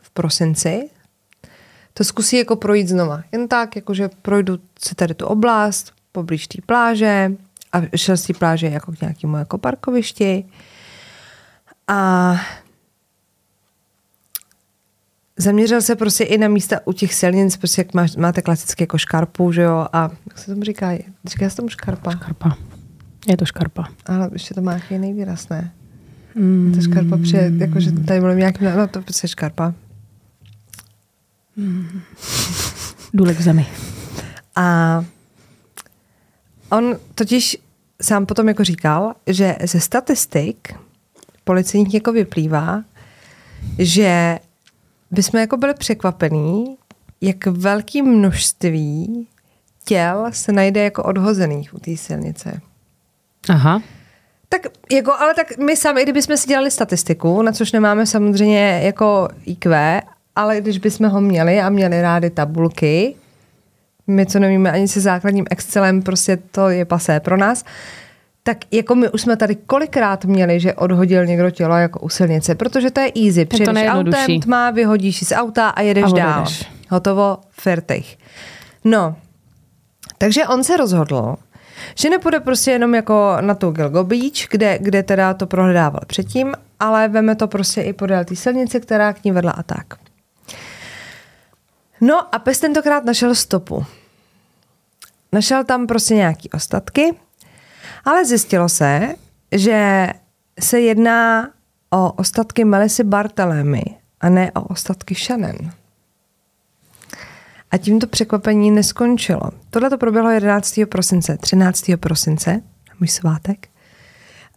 v prosinci to zkusí jako projít znova. Jen tak, jakože projdu si tady tu oblast, poblíž té pláže a šel z té pláže jako k nějakému jako parkovišti a zaměřil se prostě i na místa u těch silnic, prostě jak máš, máte klasické jako škarpu, že jo, a jak se tomu říká? Říká se tomu škarpa? Škarpa. Je to škarpa. Ale ještě to má nějaký nejvýraz, ne? Mm. To škarpa přijde, jakože tady mluvím nějak, no to prostě škarpa. Mm. Důlek v zemi. A on totiž sám potom jako říkal, že ze statistik policejních jako vyplývá, že bychom jako byli překvapení, jak velké množství těl se najde jako odhozených u té silnice. Aha. Tak jako, ale tak my sami, kdybychom si dělali statistiku, na což nemáme samozřejmě jako IQ, ale když bychom ho měli a měli rádi tabulky, my, co nevíme ani se základním Excelem, prostě to je pasé pro nás, tak jako my už jsme tady kolikrát měli, že odhodil někdo tělo jako u silnice, protože to je easy. Přijedeš autem, tma, vyhodíš z auta a jedeš a dál. Hotovo, fertich. No, takže on se rozhodl, že nepůjde prostě jenom jako na tu Gilgo Beach, kde, kde teda to prohledával předtím, ale veme to prostě i podél té silnice, která k ní vedla a tak. No a pes tentokrát našel stopu. Našel tam prostě nějaký ostatky, ale zjistilo se, že se jedná o ostatky Melisy Bartelemy a ne o ostatky Shannon. A tímto překvapení neskončilo. Tohle to proběhlo 11. prosince, 13. prosince, můj svátek.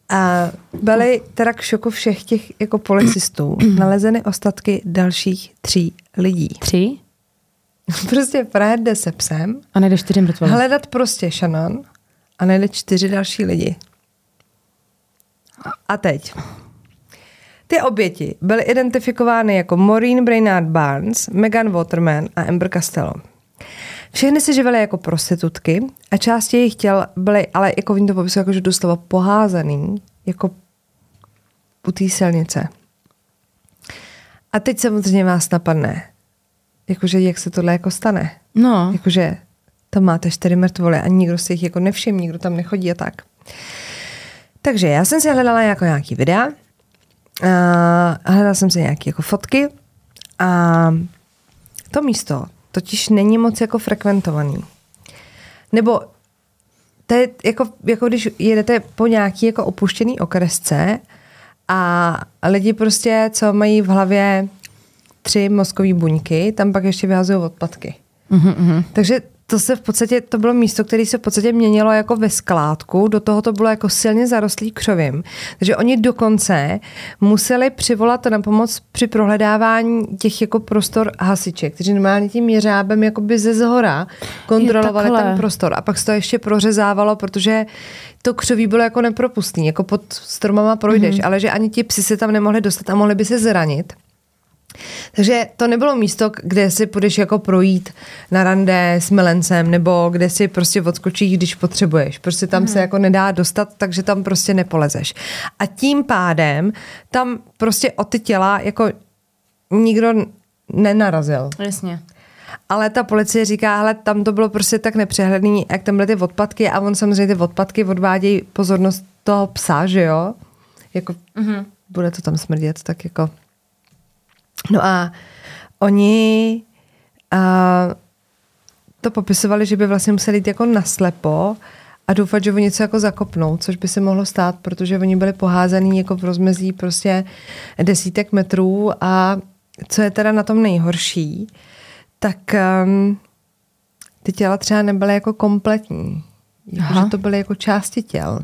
A byly teda k šoku všech těch jako policistů nalezeny ostatky dalších tří lidí. Tři? prostě Fred jde se psem. A nejde čtyři mrtvoly. Hledat prostě Shannon a najde čtyři další lidi. A teď. Ty oběti byly identifikovány jako Maureen Brainard Barnes, Megan Waterman a Amber Costello. Všechny se živily jako prostitutky a části jejich těl byly, ale jako v to popisu, jakože doslova poházený, jako u té silnice. A teď samozřejmě vás napadne, jakože jak se tohle jako stane. No. Jakože tam máte čtyři mrtvoly a nikdo si jich jako nevšim, nikdo tam nechodí a tak. Takže já jsem si hledala jako nějaký videa, a hledala jsem si nějaké jako fotky a to místo totiž není moc jako frekventovaný. Nebo to je jako, jako když jedete po nějaký jako opuštěný okresce a lidi prostě, co mají v hlavě tři mozkové buňky, tam pak ještě vyhazují odpadky. Mm-hmm. Takže to se v podstatě, to bylo místo, které se v podstatě měnilo jako ve skládku, do toho to bylo jako silně zarostlý křovím. Takže oni dokonce museli přivolat na pomoc při prohledávání těch jako prostor hasiče, kteří normálně tím jeřábem jakoby ze zhora kontrolovali ten prostor. A pak se to ještě prořezávalo, protože to křoví bylo jako nepropustný, jako pod stromama projdeš, mm-hmm. ale že ani ti psi se tam nemohli dostat a mohli by se zranit. Takže to nebylo místo, kde si půjdeš jako projít na rande s milencem, nebo kde si prostě odskočíš, když potřebuješ. Prostě tam mm. se mhm. jako nedá dostat, takže tam prostě nepolezeš. A tím pádem tam prostě o ty těla jako nikdo nenarazil. Jasně. Ale ta policie říká, ale tam to bylo prostě tak nepřehledný, jak tam byly ty odpadky a on samozřejmě ty odpadky odvádějí pozornost toho psa, že jo? Jako mm-hmm. bude to tam smrdět, tak jako No a oni a, to popisovali, že by vlastně museli jít jako naslepo a doufat, že oni něco jako zakopnou, což by se mohlo stát, protože oni byli poházaný jako v rozmezí prostě desítek metrů a co je teda na tom nejhorší, tak um, ty těla třeba nebyly jako kompletní. Jako, že to byly jako části těl.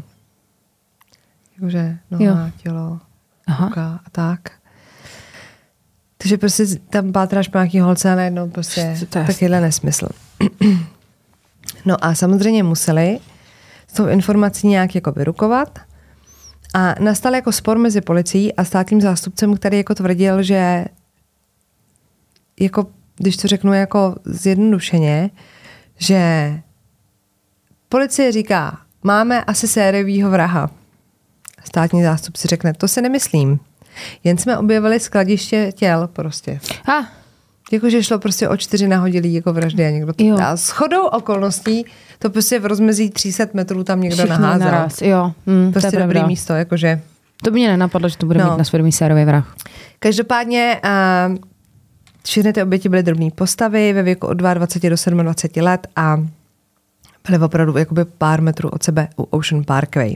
Jakože noha, jo. tělo, Aha. ruka a tak. Takže prostě tam pátráš po nějaký holce a najednou prostě takovýhle nesmysl. no a samozřejmě museli s tou informací nějak jako vyrukovat a nastal jako spor mezi policií a státním zástupcem, který jako tvrdil, že jako, když to řeknu jako zjednodušeně, že policie říká, máme asi sériovýho vraha. Státní zástupci řekne, to se nemyslím. Jen jsme objevili skladiště těl prostě. A. Jakože šlo prostě o čtyři nahodilí jako vraždy a někdo to Jo. dá. S chodou okolností to prostě v rozmezí 300 metrů tam někdo Všichni naházel. naraz, jo. Hm, Prostě to je dobrý pravda. místo, jakože. To by mě nenapadlo, že to bude No. mít na svědomí sérový vrah. Každopádně uh, všechny ty oběti byly drobné postavy ve věku od 22 do 27 let a byly opravdu jakoby pár metrů od sebe u Ocean Parkway.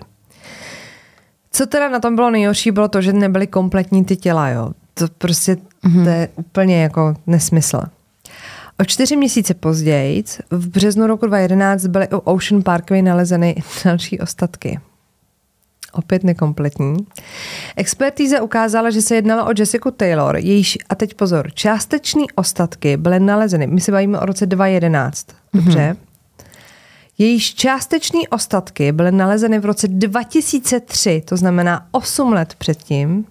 Co teda na tom bylo nejhorší, bylo to, že nebyly kompletní ty těla, jo. To prostě mm-hmm. to je úplně jako nesmysl. O čtyři měsíce později, v březnu roku 2011, byly u Ocean Parkway nalezeny další ostatky. Opět nekompletní. Expertíza ukázala, že se jednalo o Jessica Taylor, jejíž, a teď pozor, částečný ostatky byly nalezeny, my se bavíme o roce 2011, dobře? Mm-hmm. Jejíž částečný ostatky byly nalezeny v roce 2003, to znamená 8 let předtím,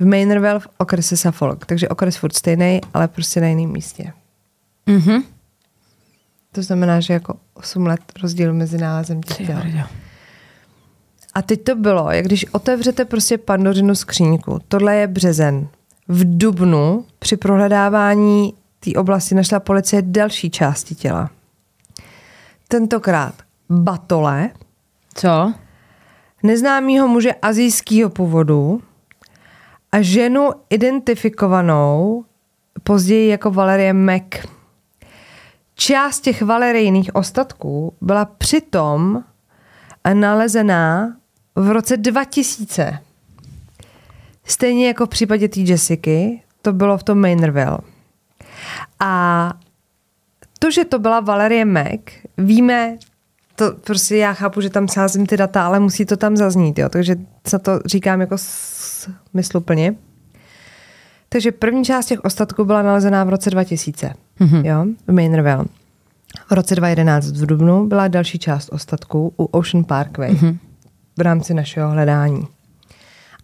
v Maynardville v okrese Suffolk. Takže okres furt stejný, ale prostě na jiném místě. Mhm. To znamená, že jako 8 let rozdíl mezi nálezem těch těl. A teď to bylo, jak když otevřete prostě pandořinu skříňku. Tohle je březen. V Dubnu při prohledávání té oblasti našla policie další části těla. Tentokrát batole, Co? neznámýho muže azijského původu a ženu identifikovanou později jako Valerie Mac. Část těch valerijných ostatků byla přitom nalezená v roce 2000. Stejně jako v případě té Jessiky, to bylo v tom Maynardville. A to, že to byla Valerie Mac, víme, to prostě já chápu, že tam sázím ty data, ale musí to tam zaznít, jo, takže se to říkám jako smysluplně. Takže první část těch ostatků byla nalezená v roce 2000, mm-hmm. jo, v Maynardville. V roce 2011 v Dubnu byla další část ostatků u Ocean Parkway mm-hmm. v rámci našeho hledání.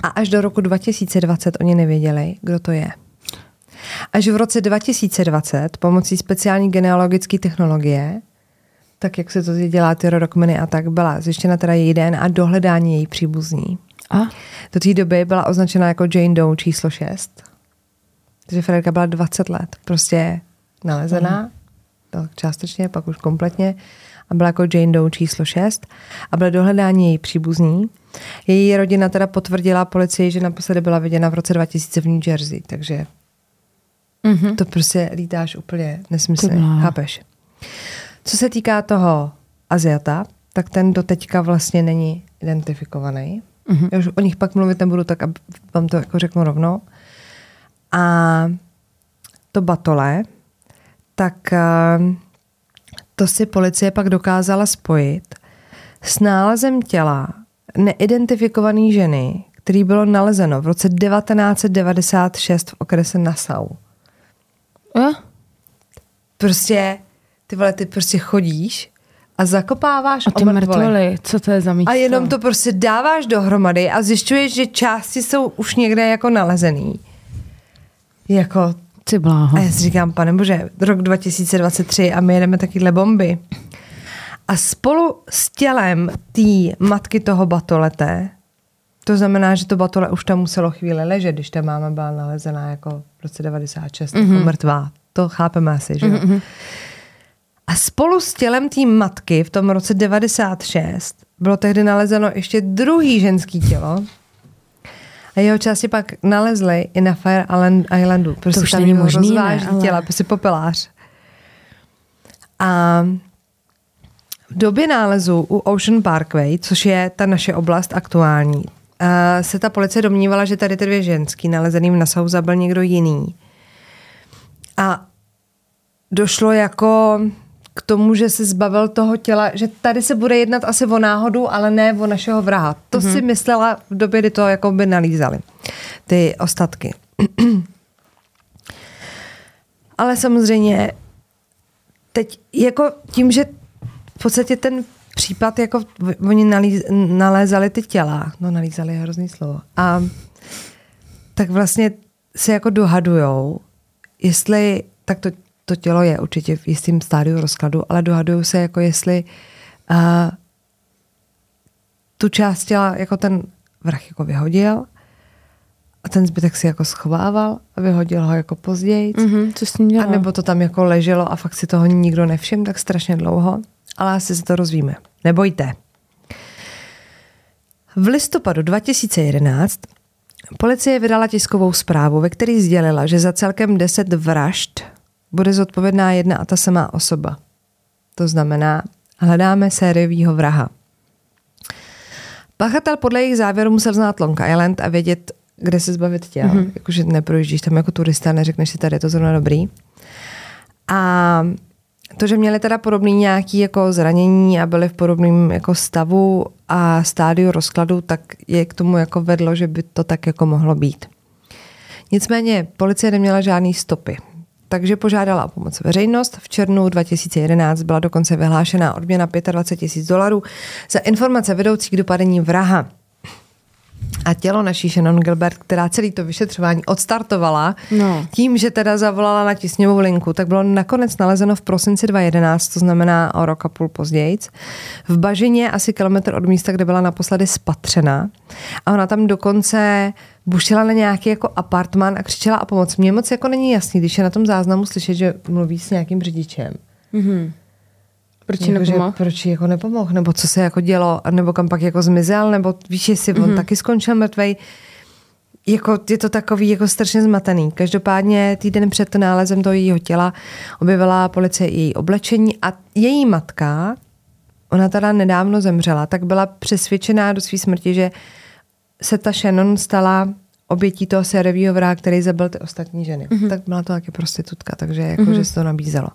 A až do roku 2020 oni nevěděli, kdo to je. Až v roce 2020 pomocí speciální genealogické technologie, tak jak se to dělá, ty rodokmeny a tak, byla zjištěna teda její DNA a dohledání její příbuzní. A? Do té doby byla označena jako Jane Doe číslo 6. Takže Frederika byla 20 let. Prostě nalezená, mm. to částečně, pak už kompletně. A byla jako Jane Doe číslo 6. A byla dohledání její příbuzní. Její rodina teda potvrdila policii, že naposledy byla viděna v roce 2000 v New Jersey. Takže mm-hmm. to prostě lítáš úplně nesmyslně. Chápeš? Co se týká toho Aziata, tak ten do teďka vlastně není identifikovaný. Mm-hmm. Já už o nich pak mluvit nebudu, tak aby vám to jako řeknu rovnou. A to batole, tak eh, to si policie pak dokázala spojit s nálezem těla neidentifikované ženy, který bylo nalezeno v roce 1996 v okrese Nassau. Jo? Prostě, ty vole, ty prostě chodíš a zakopáváš A ty mrtvoly, co to je za místo? A jenom to prostě dáváš dohromady a zjišťuješ, že části jsou už někde jako nalezený. Jako, Ty bláho. a já si říkám, pane bože, rok 2023 a my jedeme takyhle bomby. A spolu s tělem té matky toho batolete, to znamená, že to batole už tam muselo chvíli ležet, když ta máma byla nalezená jako v roce 96, mm-hmm. jako mrtvá. To chápeme asi, že jo? Mm-hmm. A spolu s tělem té matky v tom roce 96 bylo tehdy nalezeno ještě druhý ženský tělo. A jeho části pak nalezli i na Fire Island- Islandu. Prostě už tam není možný, ne, ale- těla, prostě popelář. A v době nálezu u Ocean Parkway, což je ta naše oblast aktuální, se ta policie domnívala, že tady ty dvě ženský nalezeným na Souza byl někdo jiný. A došlo jako k tomu, že se zbavil toho těla, že tady se bude jednat asi o náhodu, ale ne o našeho vraha. To mm-hmm. si myslela v době, kdy to jako by nalízali, ty ostatky. ale samozřejmě teď jako tím, že v podstatě ten případ, jako oni nalíz, nalézali ty těla, no nalízali je hrozný slovo, a tak vlastně se jako dohadujou, jestli, tak to, to tělo je určitě v jistém stádiu rozkladu, ale dohadují se jako jestli uh, tu část těla jako ten vrah jako vyhodil a ten zbytek si jako schovával a vyhodil ho jako později. Mhm, co s ním dělal? A nebo to tam jako leželo a fakt si toho nikdo nevšiml tak strašně dlouho, ale asi se to rozvíme. Nebojte. V listopadu 2011 policie vydala tiskovou zprávu, ve které sdělila, že za celkem 10 vražd bude zodpovědná jedna a ta samá osoba. To znamená, hledáme sériovýho vraha. Pachatel podle jejich závěru musel znát Long Island a vědět, kde se zbavit těl. Mm-hmm. Jakože neprojíždíš tam jako turista, neřekneš si, tady je to zrovna dobrý. A to, že měli teda podobný nějaký jako zranění a byli v podobném jako stavu a stádiu rozkladu, tak je k tomu jako vedlo, že by to tak jako mohlo být. Nicméně policie neměla žádný stopy, takže požádala o pomoc veřejnost. V červnu 2011 byla dokonce vyhlášená odměna 25 tisíc dolarů za informace vedoucí k dopadení vraha. A tělo naší Shannon Gilbert, která celý to vyšetřování odstartovala, No. tím, že teda zavolala na tisňovou linku, tak bylo nakonec nalezeno v prosinci 2011, to znamená o rok a půl později, v bažině asi kilometr od místa, kde byla naposledy spatřena. A ona tam dokonce bušila na nějaký jako apartman a křičela o pomoc. Mně moc jako není jasný, když je na tom záznamu slyšet, že mluví s nějakým řidičem. Proč Jako, nepomohl? Proč jako nepomohl, nebo co se jako dělo, nebo kam pak jako zmizel, nebo víš, jestli Mhm. on taky skončil mrtvej. Jako, je to takový jako strašně zmatený. Každopádně týden před nálezem toho jejího těla objevila policie její oblečení a její matka, ona teda nedávno zemřela, tak byla přesvědčená do své smrti, že se ta Shannon stala obětí toho sériového vraha, který zabil ty ostatní ženy. Mhm. Mm-hmm. Tak byla to taky prostitutka, takže jako, mm-hmm. že se to nabízelo.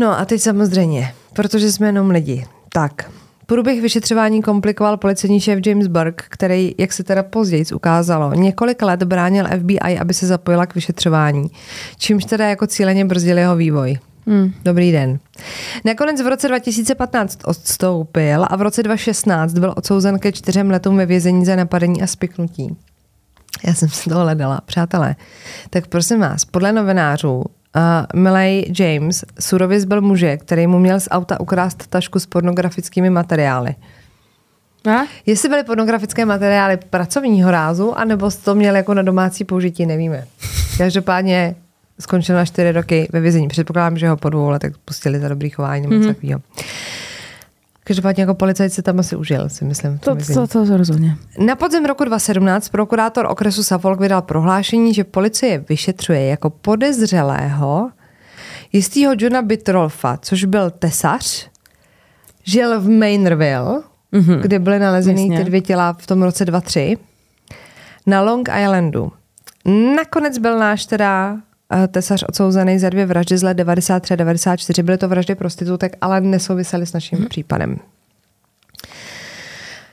No a teď samozřejmě, protože jsme jenom lidi. Tak, průběh vyšetřování komplikoval policejní šéf James Burke, který, jak se teda později ukázalo, několik let bránil FBI, aby se zapojila k vyšetřování, čímž teda jako cíleně brzdil jeho vývoj. Hmm. Dobrý den. Nakonec v roce 2015 odstoupil a v roce 2016 byl odsouzen ke čtyřem letům ve vězení za napadení a spiknutí. Já jsem si to hledala, přátelé. Tak prosím vás, podle novinářů uh, Miley James surově zbyl muže, který mu měl z auta ukrást tašku s pornografickými materiály. A? Jestli byly pornografické materiály pracovního rázu, anebo to měl jako na domácí použití, nevíme. Každopádně skončil na čtyři roky ve vězení. Předpokládám, že ho po dvou letech pustili za dobrý chování nebo mm-hmm. takového. Každopádně jako policajt se tam asi užil, si myslím. To, to, to, to rozhodně. Na podzim roku 2017 prokurátor okresu Suffolk vydal prohlášení, že policie vyšetřuje jako podezřelého jistýho Johna Bitrolfa, což byl tesař, žil v Mainerville, mm-hmm. kde byly nalezeny Jasně. ty dvě těla v tom roce 2003, na Long Islandu. Nakonec byl náš teda tesař odsouzený za dvě vraždy z let 93 a 94. Byly to vraždy prostitutek, ale nesouvisely s naším mm-hmm. případem.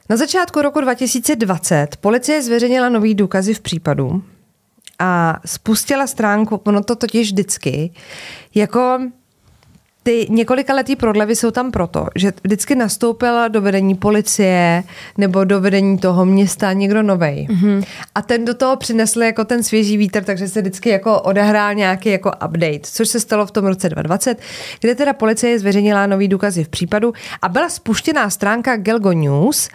Na začátku roku 2020 policie zveřejnila nový důkazy v případu a spustila stránku, ono to totiž vždycky, jako ty několikaletý prodlevy jsou tam proto, že vždycky nastoupila do vedení policie nebo do vedení toho města někdo novej. Mm-hmm. A ten do toho přinesl jako ten svěží vítr, takže se vždycky jako odehrál nějaký jako update, což se stalo v tom roce 2020, kde teda policie zveřejnila nový důkazy v případu a byla spuštěná stránka Gelgo News,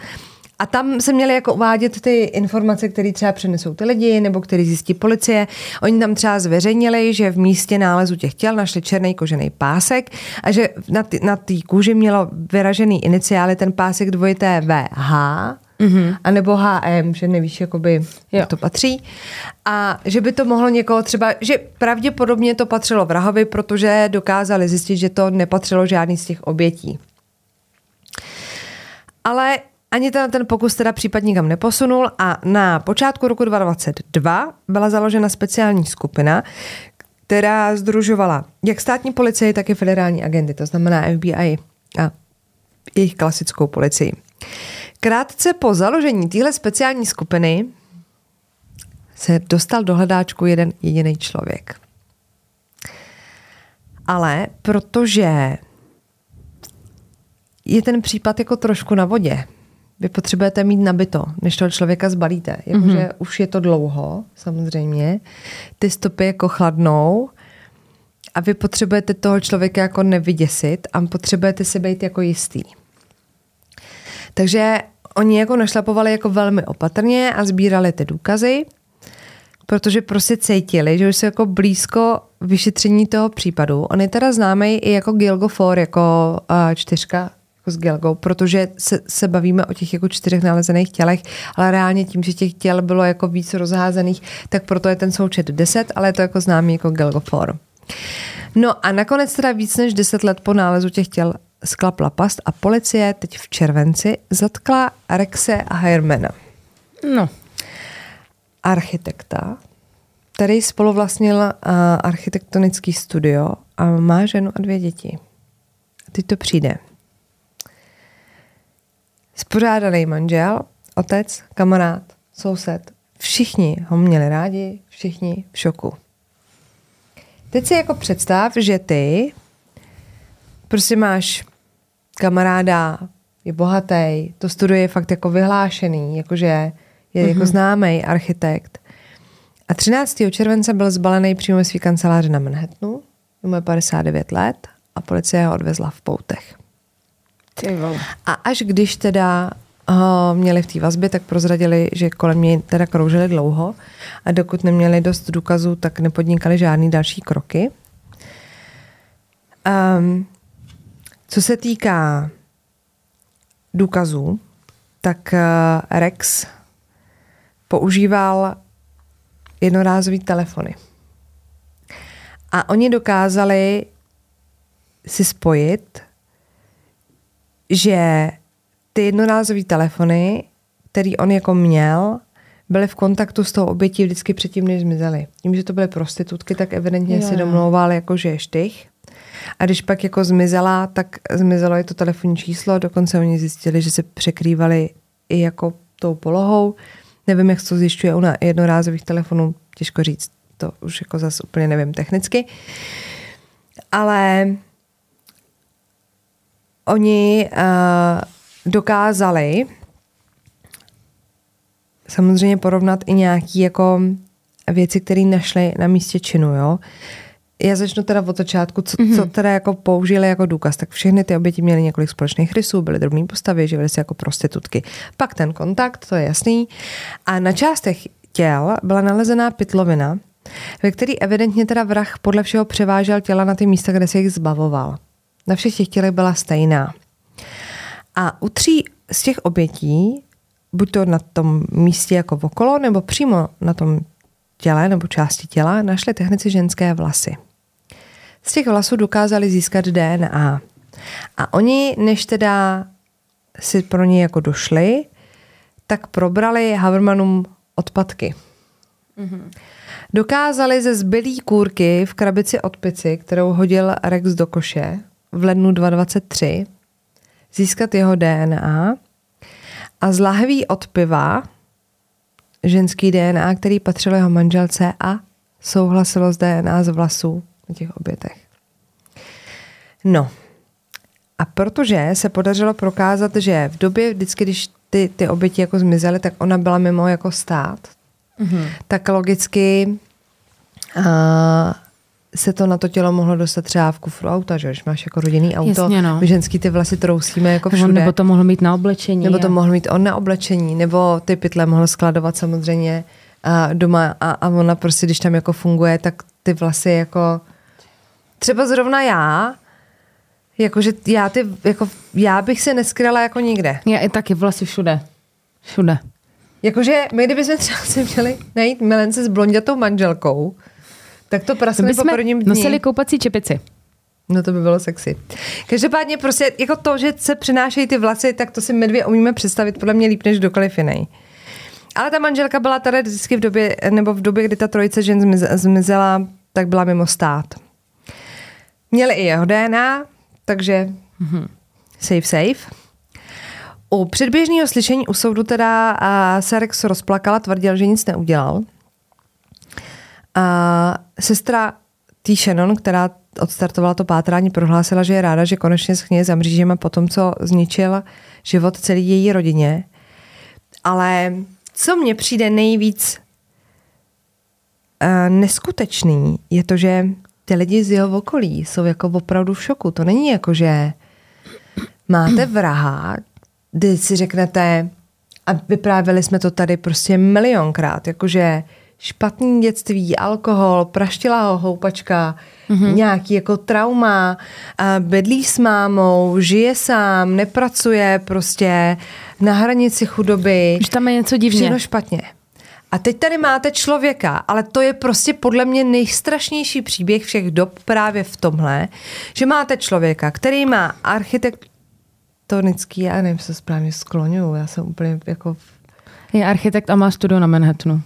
a tam se měly jako uvádět ty informace, které třeba přenesou ty lidi nebo které zjistí policie. Oni tam třeba zveřejnili, že v místě nálezu těch těl našli černý kožený pásek a že na té na kůži mělo vyražený iniciály ten pásek dvojité VH Mm-hmm. A nebo HM, že nevíš, jakoby, jo. jak to patří. A že by to mohlo někoho třeba, že pravděpodobně to patřilo vrahovi, protože dokázali zjistit, že to nepatřilo žádný z těch obětí. Ale ani ten, ten pokus teda případ nikam neposunul a na počátku roku 2022 byla založena speciální skupina, která združovala jak státní policii, tak i federální agenty, to znamená FBI a jejich klasickou policii. Krátce po založení téhle speciální skupiny se dostal do hledáčku jeden jediný člověk. Ale protože je ten případ jako trošku na vodě, vy potřebujete mít nabito, než toho člověka zbalíte. Jakože mm-hmm. už je to dlouho, samozřejmě. Ty stopy jako chladnou a vy potřebujete toho člověka jako nevyděsit a potřebujete si být jako jistý. Takže oni jako našlapovali jako velmi opatrně a sbírali ty důkazy, protože prostě cítili, že už se jako blízko vyšetření toho případu. On je teda známý i jako Gilgo For, jako uh, čtyřka jako s Gilgou, protože se, se bavíme o těch jako čtyřech nalezených tělech, ale reálně tím, že těch těl bylo jako víc rozházených, tak proto je ten součet 10, ale je to jako známý jako Gilgo For. No a nakonec teda víc než 10 let po nálezu těch těl sklapla past a policie teď v červenci zatkla Rexe a Hermana. No. Architekta, který spoluvlastnil uh, architektonický studio a má ženu a dvě děti. A teď to přijde. Spořádaný manžel, otec, kamarád, soused, všichni ho měli rádi, všichni v šoku. Teď si jako představ, že ty prostě máš kamaráda, je bohatý, to studio je fakt jako vyhlášený, jakože je mm-hmm. jako mhm. známý architekt. A 13. července byl zbalený přímo ve své kanceláři na Manhattanu, mu je 59 let a policie ho odvezla v poutech. A až když teda ho měli v té vazbě, tak prozradili, že kolem něj teda kroužili dlouho a dokud neměli dost důkazů, tak nepodnikali žádný další kroky. Um, co se týká důkazů, tak uh, Rex používal jednorázový telefony. A oni dokázali si spojit, že ty jednorázové telefony, který on jako měl, byly v kontaktu s tou obětí vždycky předtím, než zmizely. Tím, že to byly prostitutky, tak evidentně jo. si domlouval, jako že je štych. A když pak jako zmizela, tak zmizelo i to telefonní číslo, dokonce oni zjistili, že se překrývali i jako tou polohou. Nevím, jak to zjišťuje u jednorázových telefonů, těžko říct, to už jako zase úplně nevím technicky. Ale oni uh, dokázali samozřejmě porovnat i nějaký jako věci, které našli na místě činu, jo. Já začnu teda od začátku, co, mm-hmm. co mhm. teda jako použili jako důkaz. Tak všechny ty oběti měly několik společných rysů, byly drobné postavy, živily se jako prostitutky. Pak ten kontakt, to je jasný. A na částech těl byla nalezená pytlovina, ve který evidentně teda vrah podle všeho převážel těla na ty místa, kde se jich zbavoval. Na všech těch tělech byla stejná. A u tří z těch obětí, buď to na tom místě jako okolo, nebo přímo na tom těle nebo části těla, našli technici ženské vlasy. Z těch vlasů dokázali získat DNA. A oni, než teda si pro ně jako došli, tak probrali Havermanům odpadky. Mm-hmm. Dokázali ze zbylý kůrky v krabici od pici, kterou hodil Rex do koše v lednu 2023, získat jeho DNA a z lahví od piva ženský DNA, který patřil jeho manželce a souhlasilo s DNA z vlasů na těch obětech. No, a protože se podařilo prokázat, že v době, vždycky, když ty, ty oběti jako zmizely, tak ona byla mimo jako stát, mm-hmm. tak logicky uh, se to na to tělo mohlo dostat třeba v kufru auta, že když máš jako rodinný auto, Jasně, no. my ženský ty vlasy trousíme jako všude. Nebo to mohlo mít na oblečení. Nebo to mohlo mít on na oblečení, nebo ty pytle mohl skladovat samozřejmě a doma a, a ona prostě, když tam jako funguje, tak ty vlasy jako třeba zrovna já, jakože já, ty, jako, já bych se neskryla jako nikde. Já i taky vlasy všude. Všude. Jakože my, kdybychom třeba si měli najít milence s blondětou manželkou, tak to praskne po prvním dní. nosili koupací čepici. No to by bylo sexy. Každopádně prostě jako to, že se přinášejí ty vlasy, tak to si my dvě umíme představit podle mě líp než kdokoliv jiný. Ale ta manželka byla tady vždycky v době, nebo v době, kdy ta trojice žen zmize- zmizela, tak byla mimo stát. Měli i jeho DNA, takže safe, safe. U předběžného slyšení u soudu teda a, se Rex rozplakala, tvrdil, že nic neudělal. A sestra T. Shannon, která odstartovala to pátrání, prohlásila, že je ráda, že konečně schně za mřížema po tom, co zničil život celý její rodině. Ale co mně přijde nejvíc uh, neskutečný, je to, že ty lidi z jeho okolí jsou jako opravdu v šoku. To není jako, že máte vraha, kdy si řeknete, a vyprávěli jsme to tady prostě milionkrát, jakože špatný dětství, alkohol, praštila ho houpačka, mm-hmm. nějaký jako trauma, a bydlí s mámou, žije sám, nepracuje prostě na hranici chudoby. Že tam je něco divně. Všechno špatně. A teď tady máte člověka, ale to je prostě podle mě nejstrašnější příběh všech dob právě v tomhle, že máte člověka, který má architektonický, já nevím, se správně skloňuju, já jsem úplně jako Je architekt a má studio na Manhattanu.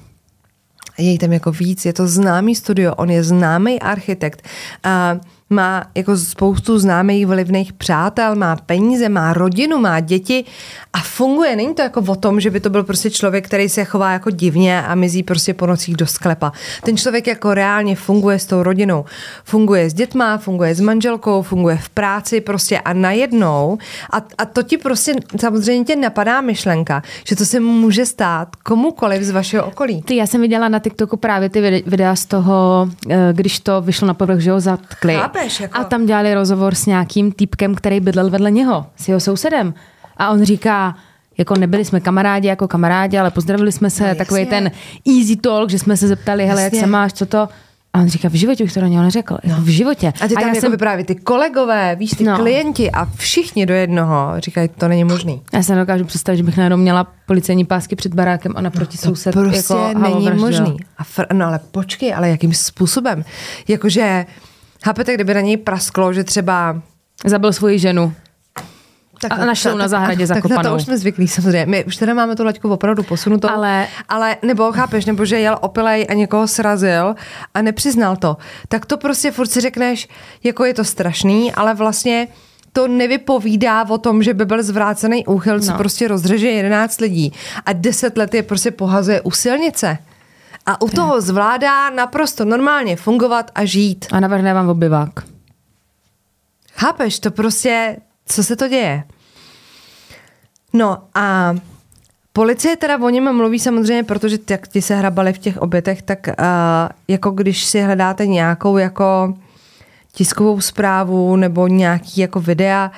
Je jí tam jako víc, je to známý studio, on je známý architekt, a má jako spoustu známých vlivných přátel, má peníze, má rodinu, má děti a funguje. Není to jako o tom, že by to byl prostě člověk, který se chová jako divně a mizí prostě po nocích do sklepa. Ten člověk jako reálně funguje s tou rodinou. Funguje s dětma, funguje s manželkou, funguje v práci prostě a najednou a, a to ti prostě samozřejmě tě napadá myšlenka, že to se může stát komukoliv z vašeho okolí. Ty, já jsem viděla na TikToku právě ty vide- videa z toho, eh, když to vyšlo na povrch, že ho zatkli. Chápeš, jako- A tam dělali rozhovor s nějakým týpkem, který bydlel vedle něho, s jeho sousedem. A on říká, jako nebyli jsme kamarádi jako kamarádi, ale pozdravili jsme se, No, no, takový jasně. ten easy talk, že jsme se zeptali, hele, jak se máš, co to? A on říká, v životě bych to do něho neřekl. No. V životě. A ty tam já jako jsem, vypráví ty kolegové, víš, ty no. No. klienti a všichni do jednoho říkají, to není možný. já se dokážu představit, že bych najednou měla policejní pásky před barákem a naproti soused prostě jako není možný. A fr- no ale počkej, ale jakým způsobem? Jakože, chápete, kdyby na něj prasklo, že třeba Zabil svoji ženu. Tak A našel na zahradě tak na to zakopanou. už jsme zvyklí samozřejmě. My už teda máme tu laťku opravdu posunutou. Ale- ale nebo chápeš, nebo že jel opilej a někoho srazil a nepřiznal to. Tak to prostě furt si řekneš, jako je to strašný, ale vlastně to nevypovídá o tom, že by byl zvrácený úchyl, co No. prostě rozřeže 11 lidí a 10 let je prostě pohazuje u silnice. A u toho zvládá naprosto normálně fungovat a žít. A navrhne vám obyvák. Chápeš, to prostě, co se to děje? No a policie teda o něm mluví samozřejmě, protože jak ti se hrabali v těch obětech, tak uh, jako když si hledáte nějakou jako tiskovou zprávu nebo nějaký jako videa,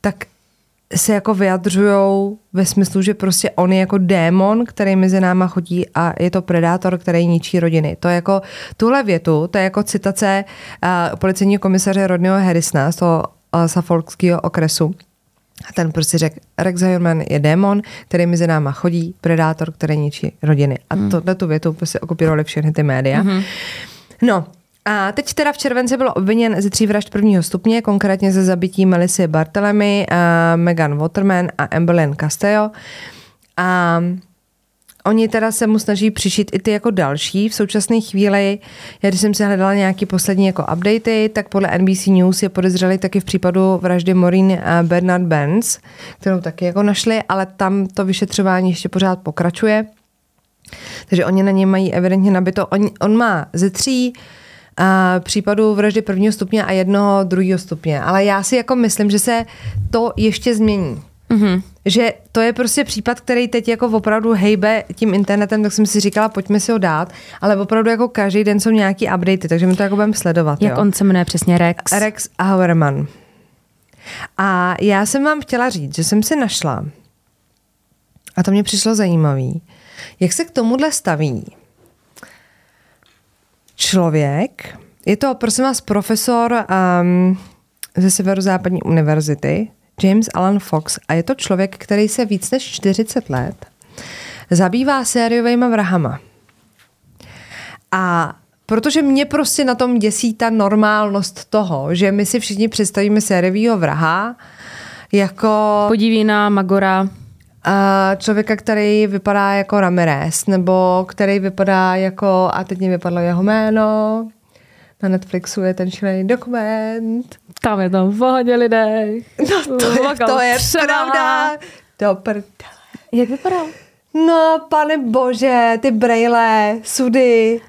tak se jako vyjadřujou ve smyslu, že prostě on je jako démon, který mezi náma chodí a je to predátor, který ničí rodiny. To je jako tuhle větu, to je jako citace uh, policejního komisaře Rodneyho Harrisona z toho uh, Suffolkského okresu. A ten prostě řekl, Rex Heilman je démon, který mezi náma chodí, predátor, který ničí rodiny. A mm. tohle tu větu prostě okupírovali všechny ty média. Mm-hmm. No, a teď teda v červenci byl obviněn ze tří vražd prvního stupně, konkrétně ze zabití Melissy Bartelemy, uh, Megan Waterman a Amberlyn Castello. A Oni teda se mu snaží přišít i ty jako další. V současné chvíli, já když jsem si hledala nějaký poslední jako updaty, tak podle NBC News je podezřelý taky v případu vraždy Maureen eh, Bernard Benz, kterou taky jako našli, ale tam to vyšetřování ještě pořád pokračuje. Takže oni na něj mají evidentně nabito. On, on má ze tří případů vraždy prvního stupně a jednoho druhého stupně. Ale já si jako myslím, že se to ještě změní. Mm-hmm. Že to je prostě případ, který teď jako opravdu hejbe tím internetem, tak jsem si říkala, pojďme si ho dát, ale opravdu jako každý den jsou nějaký updaty, takže my to jako budeme sledovat. Jak jo. on se jmenuje přesně Rex? Rex Hauerman. A já jsem vám chtěla říct, že jsem si našla, a to mě přišlo zajímavý, jak se k tomuhle staví člověk, je to prosím vás profesor um, ze Severozápadní univerzity, James Alan Fox, a je to člověk, který se víc než 40 let zabývá sériovými vrahama. A protože mě prostě na tom děsí ta normálnost toho, že my si všichni představíme sériového vraha jako Podíví na Magora. A člověka, který vypadá jako Ramirez, nebo který vypadá jako, a teď mi vypadlo jeho jméno, na Netflixu je ten šílený dokument. Tam je to v pohodě lidé. No to je, to je pravda. Do prdele. Jak vypadal? No, pane bože, ty brejle, sudy.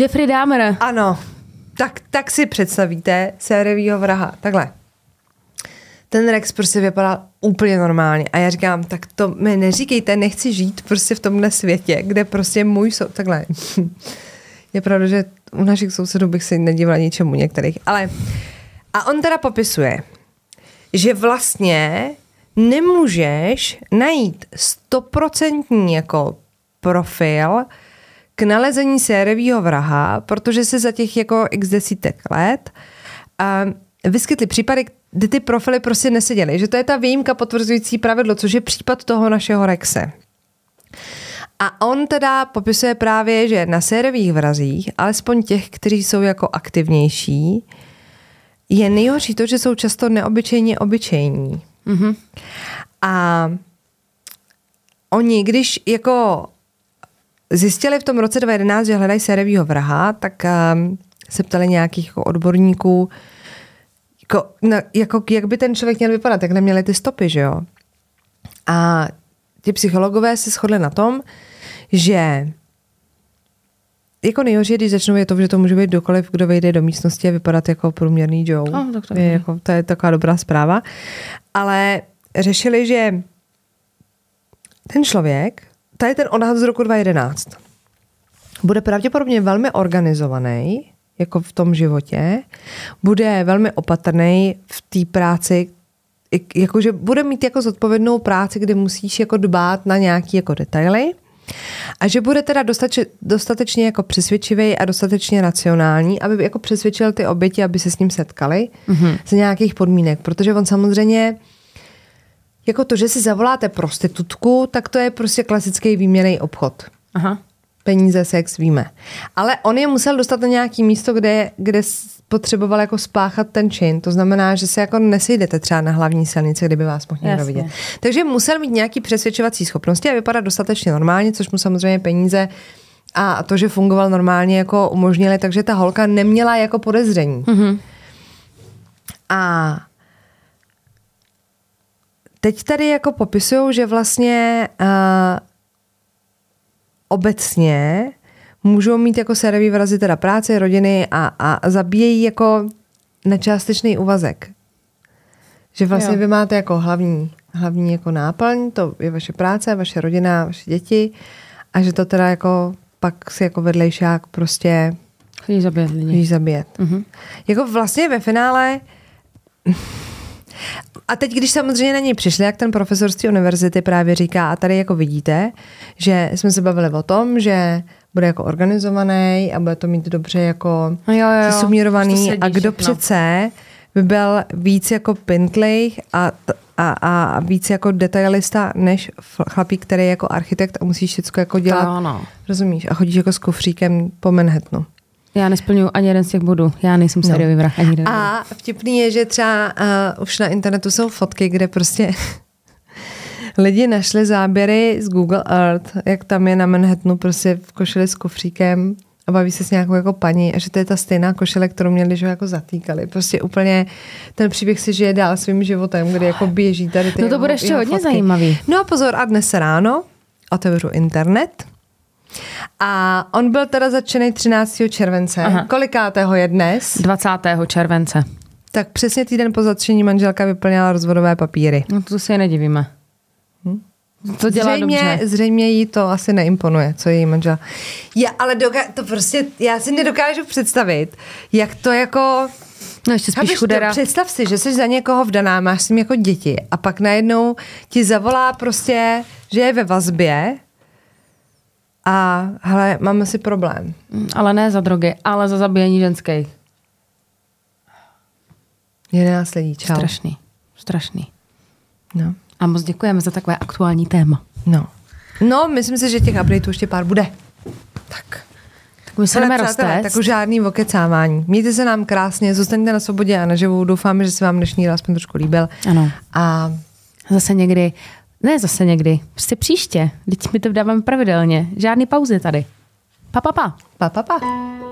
Jeffrey Dahmer. Ano, tak, tak si představíte sériovýho vraha. Takhle. Ten Rex prostě vypadal úplně normálně. A já říkám, tak to mi neříkejte, nechci žít prostě v tomhle světě, kde prostě můj sou... Takhle. Je pravda, že u našich sousedů bych si nedívala ničemu některých. Ale a on teda popisuje, že vlastně nemůžeš najít stoprocentní jako profil k nalezení sériového vraha, protože se za těch jako x desítek let a vyskytly případy, kdy ty profily prostě neseděly. Že to je ta výjimka potvrzující pravidlo, což je případ toho našeho Rexe. A on teda popisuje právě, že na sériových vrazích, alespoň těch, kteří jsou jako aktivnější, je nejhorší to, že jsou často neobyčejně obyčejní. Mhm. A oni, když jako zjistili v tom roce 2011, že hledají sériovýho vraha, tak um, se ptali nějakých jako odborníků, jako, na, jako, jak by ten člověk měl vypadat, jak neměli ty stopy, že jo. A ti psychologové se shodli na tom, že jako nejhorší, když začnou, je to, že to může být kdokoliv, kdo vejde do místnosti a vypadat jako průměrný Joe. Oh, tak to je, je. jako, to je taková dobrá zpráva. Ale řešili, že ten člověk, to je ten odhad z roku 2011, bude pravděpodobně velmi organizovaný, jako v tom životě, bude velmi opatrný v té práci, jak- jakože bude mít jako zodpovědnou práci, kdy musíš jako dbát na nějaký jako detaily a že bude teda dostatečně, dostatečně jako přesvědčivý a dostatečně racionální, aby jako přesvědčil ty oběti, aby se s ním setkali mm-hmm. z nějakých podmínek, protože on samozřejmě jako to, že si zavoláte prostitutku, tak to je prostě klasický výměný obchod Aha. Peníze, sex, víme. Ale on je musel dostat na nějaký místo, kde, kde potřeboval jako spáchat ten čin. To znamená, že se jako nesejdete třeba na hlavní silnici, kdyby vás mohl někdo vidět. Takže musel mít nějaký přesvědčovací schopnosti a vypadat dostatečně normálně, což mu samozřejmě peníze a to, že fungoval normálně, jako umožnili, takže ta holka neměla jako podezření. Mm-hmm. A teď tady jako popisují, že vlastně uh, obecně můžou mít jako sériový vrazy teda práci, rodiny a, a zabíjejí jako na částečný úvazek. Že vlastně Jo. vy máte jako hlavní, hlavní jako náplň, to je vaše práce, vaše rodina, vaše děti a že to teda jako pak si jako vedlejšák prostě Chodí zabíjet lidi. Můžeš zabíjet. Mhm. Mm-hmm. Jako vlastně ve finále a teď, když samozřejmě na něj přišli, jak ten profesor z té univerzity právě říká, a tady jako vidíte, že jsme se bavili o tom, že bude jako organizovaný a bude to mít dobře jako No jo, jo, jo. sumírovaný a kdo všechno. přece by byl víc jako pintlej a, a, a víc jako detailista než chlapík, který je jako architekt a musí všechno jako dělat. To ano. Rozumíš? A chodíš jako s kufříkem po Manhattanu. Já nesplňuju ani jeden z těch bodů. Já nejsem sériový vrah ani jeden. A vtipný je, že třeba uh, už na internetu jsou fotky, kde prostě lidi našli záběry z Google Earth, jak tam je na Manhattanu prostě v košili s kufříkem a baví se s nějakou jako paní a že to je ta stejná košile, kterou měli, že ho jako zatýkali. Prostě úplně ten příběh si žije dál svým životem, kdy jako běží tady ty No to jeho- bude ještě jeho hodně fotky. zajímavý. No a pozor, a dnes ráno otevřu internet a on byl teda začený 13. července. Aha. Kolikátého je dnes? 20. července. Tak přesně týden po zatčení manželka vyplňala rozvodové papíry. No to si nevadíme. To dělá zřejmě, dobře. zřejmě jí to asi neimponuje, co její manžel. Já, ale doka- to prostě, já si nedokážu představit, jak to jako... No ještě spíš Chápeš to? chudera. Představ si, že jsi za někoho vdaná, máš s ním jako děti a pak najednou ti zavolá prostě, že je ve vazbě a hele, máme si problém. Mm, Ale ne za drogy, ale za zabíjení ženských. 11 lidí, čau. Strašný. Strašný. No. A moc děkujeme za takové aktuální téma. No. No, myslím si, že těch updateů ještě pár bude. Tak. Tak my se jdeme tak už žádný okecávání. Mějte se nám krásně, zůstaňte na svobodě a naživu. Doufáme, že se vám dnešní díl aspoň trošku líbil. Ano. A Zase někdy, ne zase někdy, prostě příště. Teď mi to dáváme pravidelně. Žádný pauzy tady. Pa, pa, pa. pa, pa, pa.